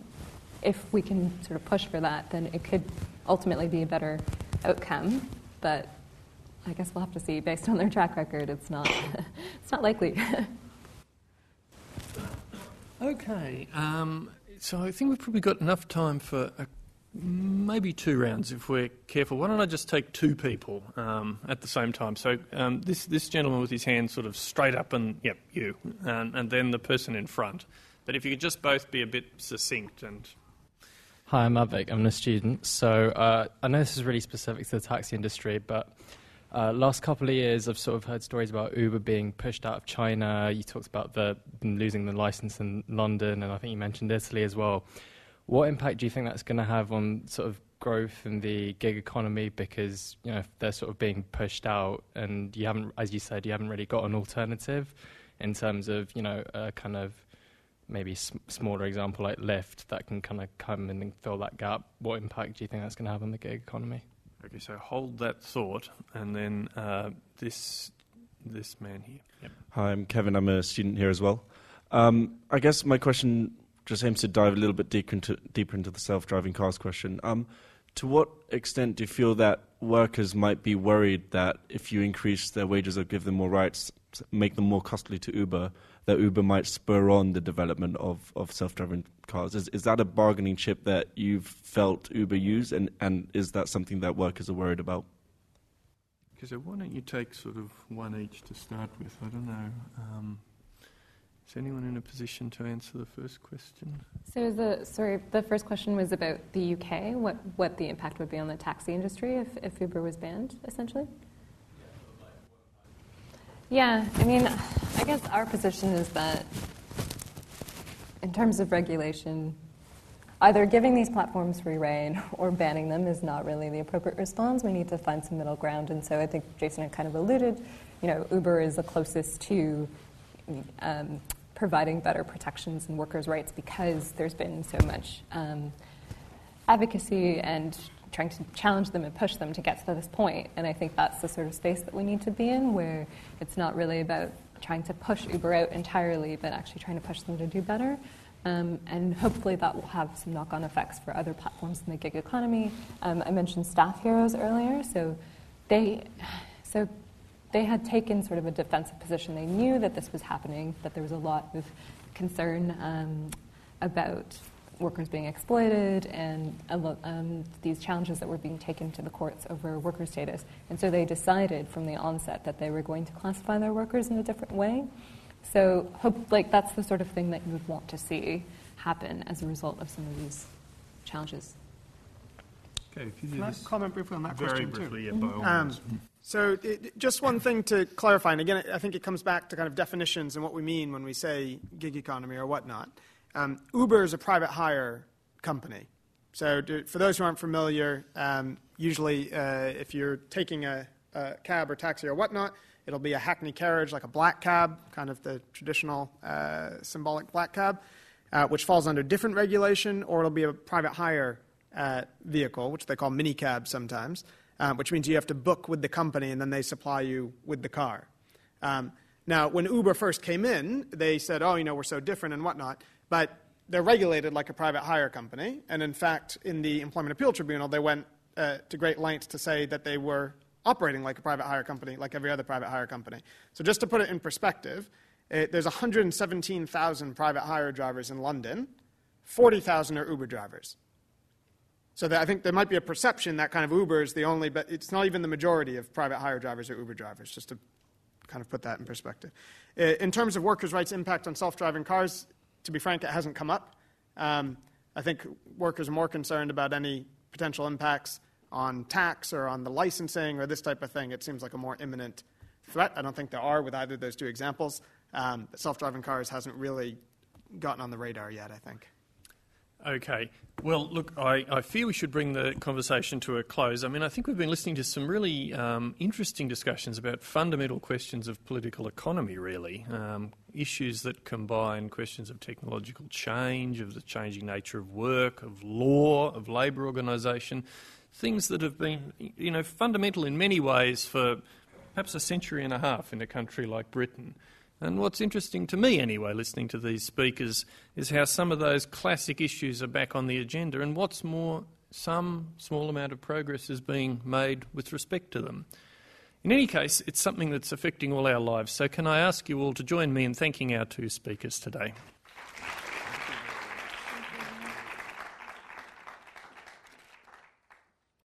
if we can sort of push for that, then it could ultimately be a better outcome. But I guess we'll have to see. Based on their track record, it's not, *laughs* it's not likely. *laughs* okay. Um, so I think we've probably got enough time for a, maybe two rounds if we're careful. Why don't I just take two people um, at the same time? So um, this this gentleman with his hand sort of straight up and yep, you, and, and then the person in front. But if you could just both be a bit succinct and. Hi, I'm Avik. I'm a student. So uh, I know this is really specific to the taxi industry, but uh, last couple of years, I've sort of heard stories about Uber being pushed out of China. You talked about the losing the license in London, and I think you mentioned Italy as well. What impact do you think that's going to have on sort of growth in the gig economy? Because you know they're sort of being pushed out, and you haven't, as you said, you haven't really got an alternative in terms of you know a kind of maybe sm- smaller example like Lyft that can kind of come in and fill that gap. What impact do you think that's going to have on the gig economy? Okay, so hold that thought, and then uh, this this man here. Yep. Hi, I'm Kevin. I'm a student here as well. Um, I guess my question just aims to dive a little bit deeper into, deeper into the self-driving cars question. Um, to what extent do you feel that workers might be worried that if you increase their wages or give them more rights, make them more costly to Uber, that Uber might spur on the development of, of self-driving cars. Is, is that a bargaining chip that you've felt Uber use, and, and is that something that workers are worried about? Because why don't you take sort of one each to start with? I don't know. Um, is anyone in a position to answer the first question? So, the sorry, the first question was about the UK. What what the impact would be on the taxi industry if, if Uber was banned, essentially. Yeah, I mean, I guess our position is that in terms of regulation, either giving these platforms free rein *laughs* or banning them is not really the appropriate response. We need to find some middle ground. And so I think Jason had kind of alluded, you know, Uber is the closest to um, providing better protections and workers' rights because there's been so much um, advocacy and trying to challenge them and push them to get to this point. And I think that's the sort of space that we need to be in, where it's not really about trying to push Uber out entirely, but actually trying to push them to do better. Um, and hopefully that will have some knock-on effects for other platforms in the gig economy. Um, I mentioned Staff Heroes earlier, so they, so they had taken sort of a defensive position. They knew that this was happening, that there was a lot of concern um, about workers being exploited and um, these challenges that were being taken to the courts over worker status. And so they decided from the onset that they were going to classify their workers in a different way. So hope like that's the sort of thing that you would want to see happen as a result of some of these challenges. Okay, if you Can I comment briefly on that very question briefly, too? Yeah, by um, so it, just one thing to clarify, and again, I think it comes back to kind of definitions and what we mean when we say gig economy or whatnot. Um, Uber is a private hire company. So, to, for those who aren't familiar, um, usually uh, if you're taking a, a, cab or taxi or whatnot, it'll be a hackney carriage like a black cab, kind of the traditional uh, symbolic black cab, uh, which falls under different regulation, or it'll be a private hire uh, vehicle, which they call minicab sometimes, um, which means you have to book with the company and then they supply you with the car. Um, now, when Uber first came in, they said, oh, you know, we're so different and whatnot, but they're regulated like a private hire company. And in fact, in the Employment Appeal Tribunal, they went uh, to great lengths to say that they were operating like a private hire company, like every other private hire company. So, just to put it in perspective, it, there's 117,000 private hire drivers in London, 40,000 are Uber drivers. So that I think there might be a perception that kind of Uber is the only, but it's not even the majority of private hire drivers are Uber drivers, just to kind of put that in perspective. In terms of workers' rights impact on self driving cars, to be frank, it hasn't come up. Um, I think workers are more concerned about any potential impacts on tax or on the licensing or this type of thing. It seems like a more imminent threat. I don't think there are with either of those two examples. Um, self driving cars hasn't really gotten on the radar yet, I think. Okay. Well, look, I, I fear we should bring the conversation to a close. I mean, I think we've been listening to some really um, interesting discussions about fundamental questions of political economy, really. Um, issues that combine questions of technological change, of the changing nature of work, of law, of labour organisation, things that have been, you know, fundamental in many ways for perhaps a century and a half in a country like Britain. And what's interesting to me, anyway, listening to these speakers, is how some of those classic issues are back on the agenda, and what's more, some small amount of progress is being made with respect to them. In any case, it's something that's affecting all our lives, so can I ask you all to join me in thanking our two speakers today?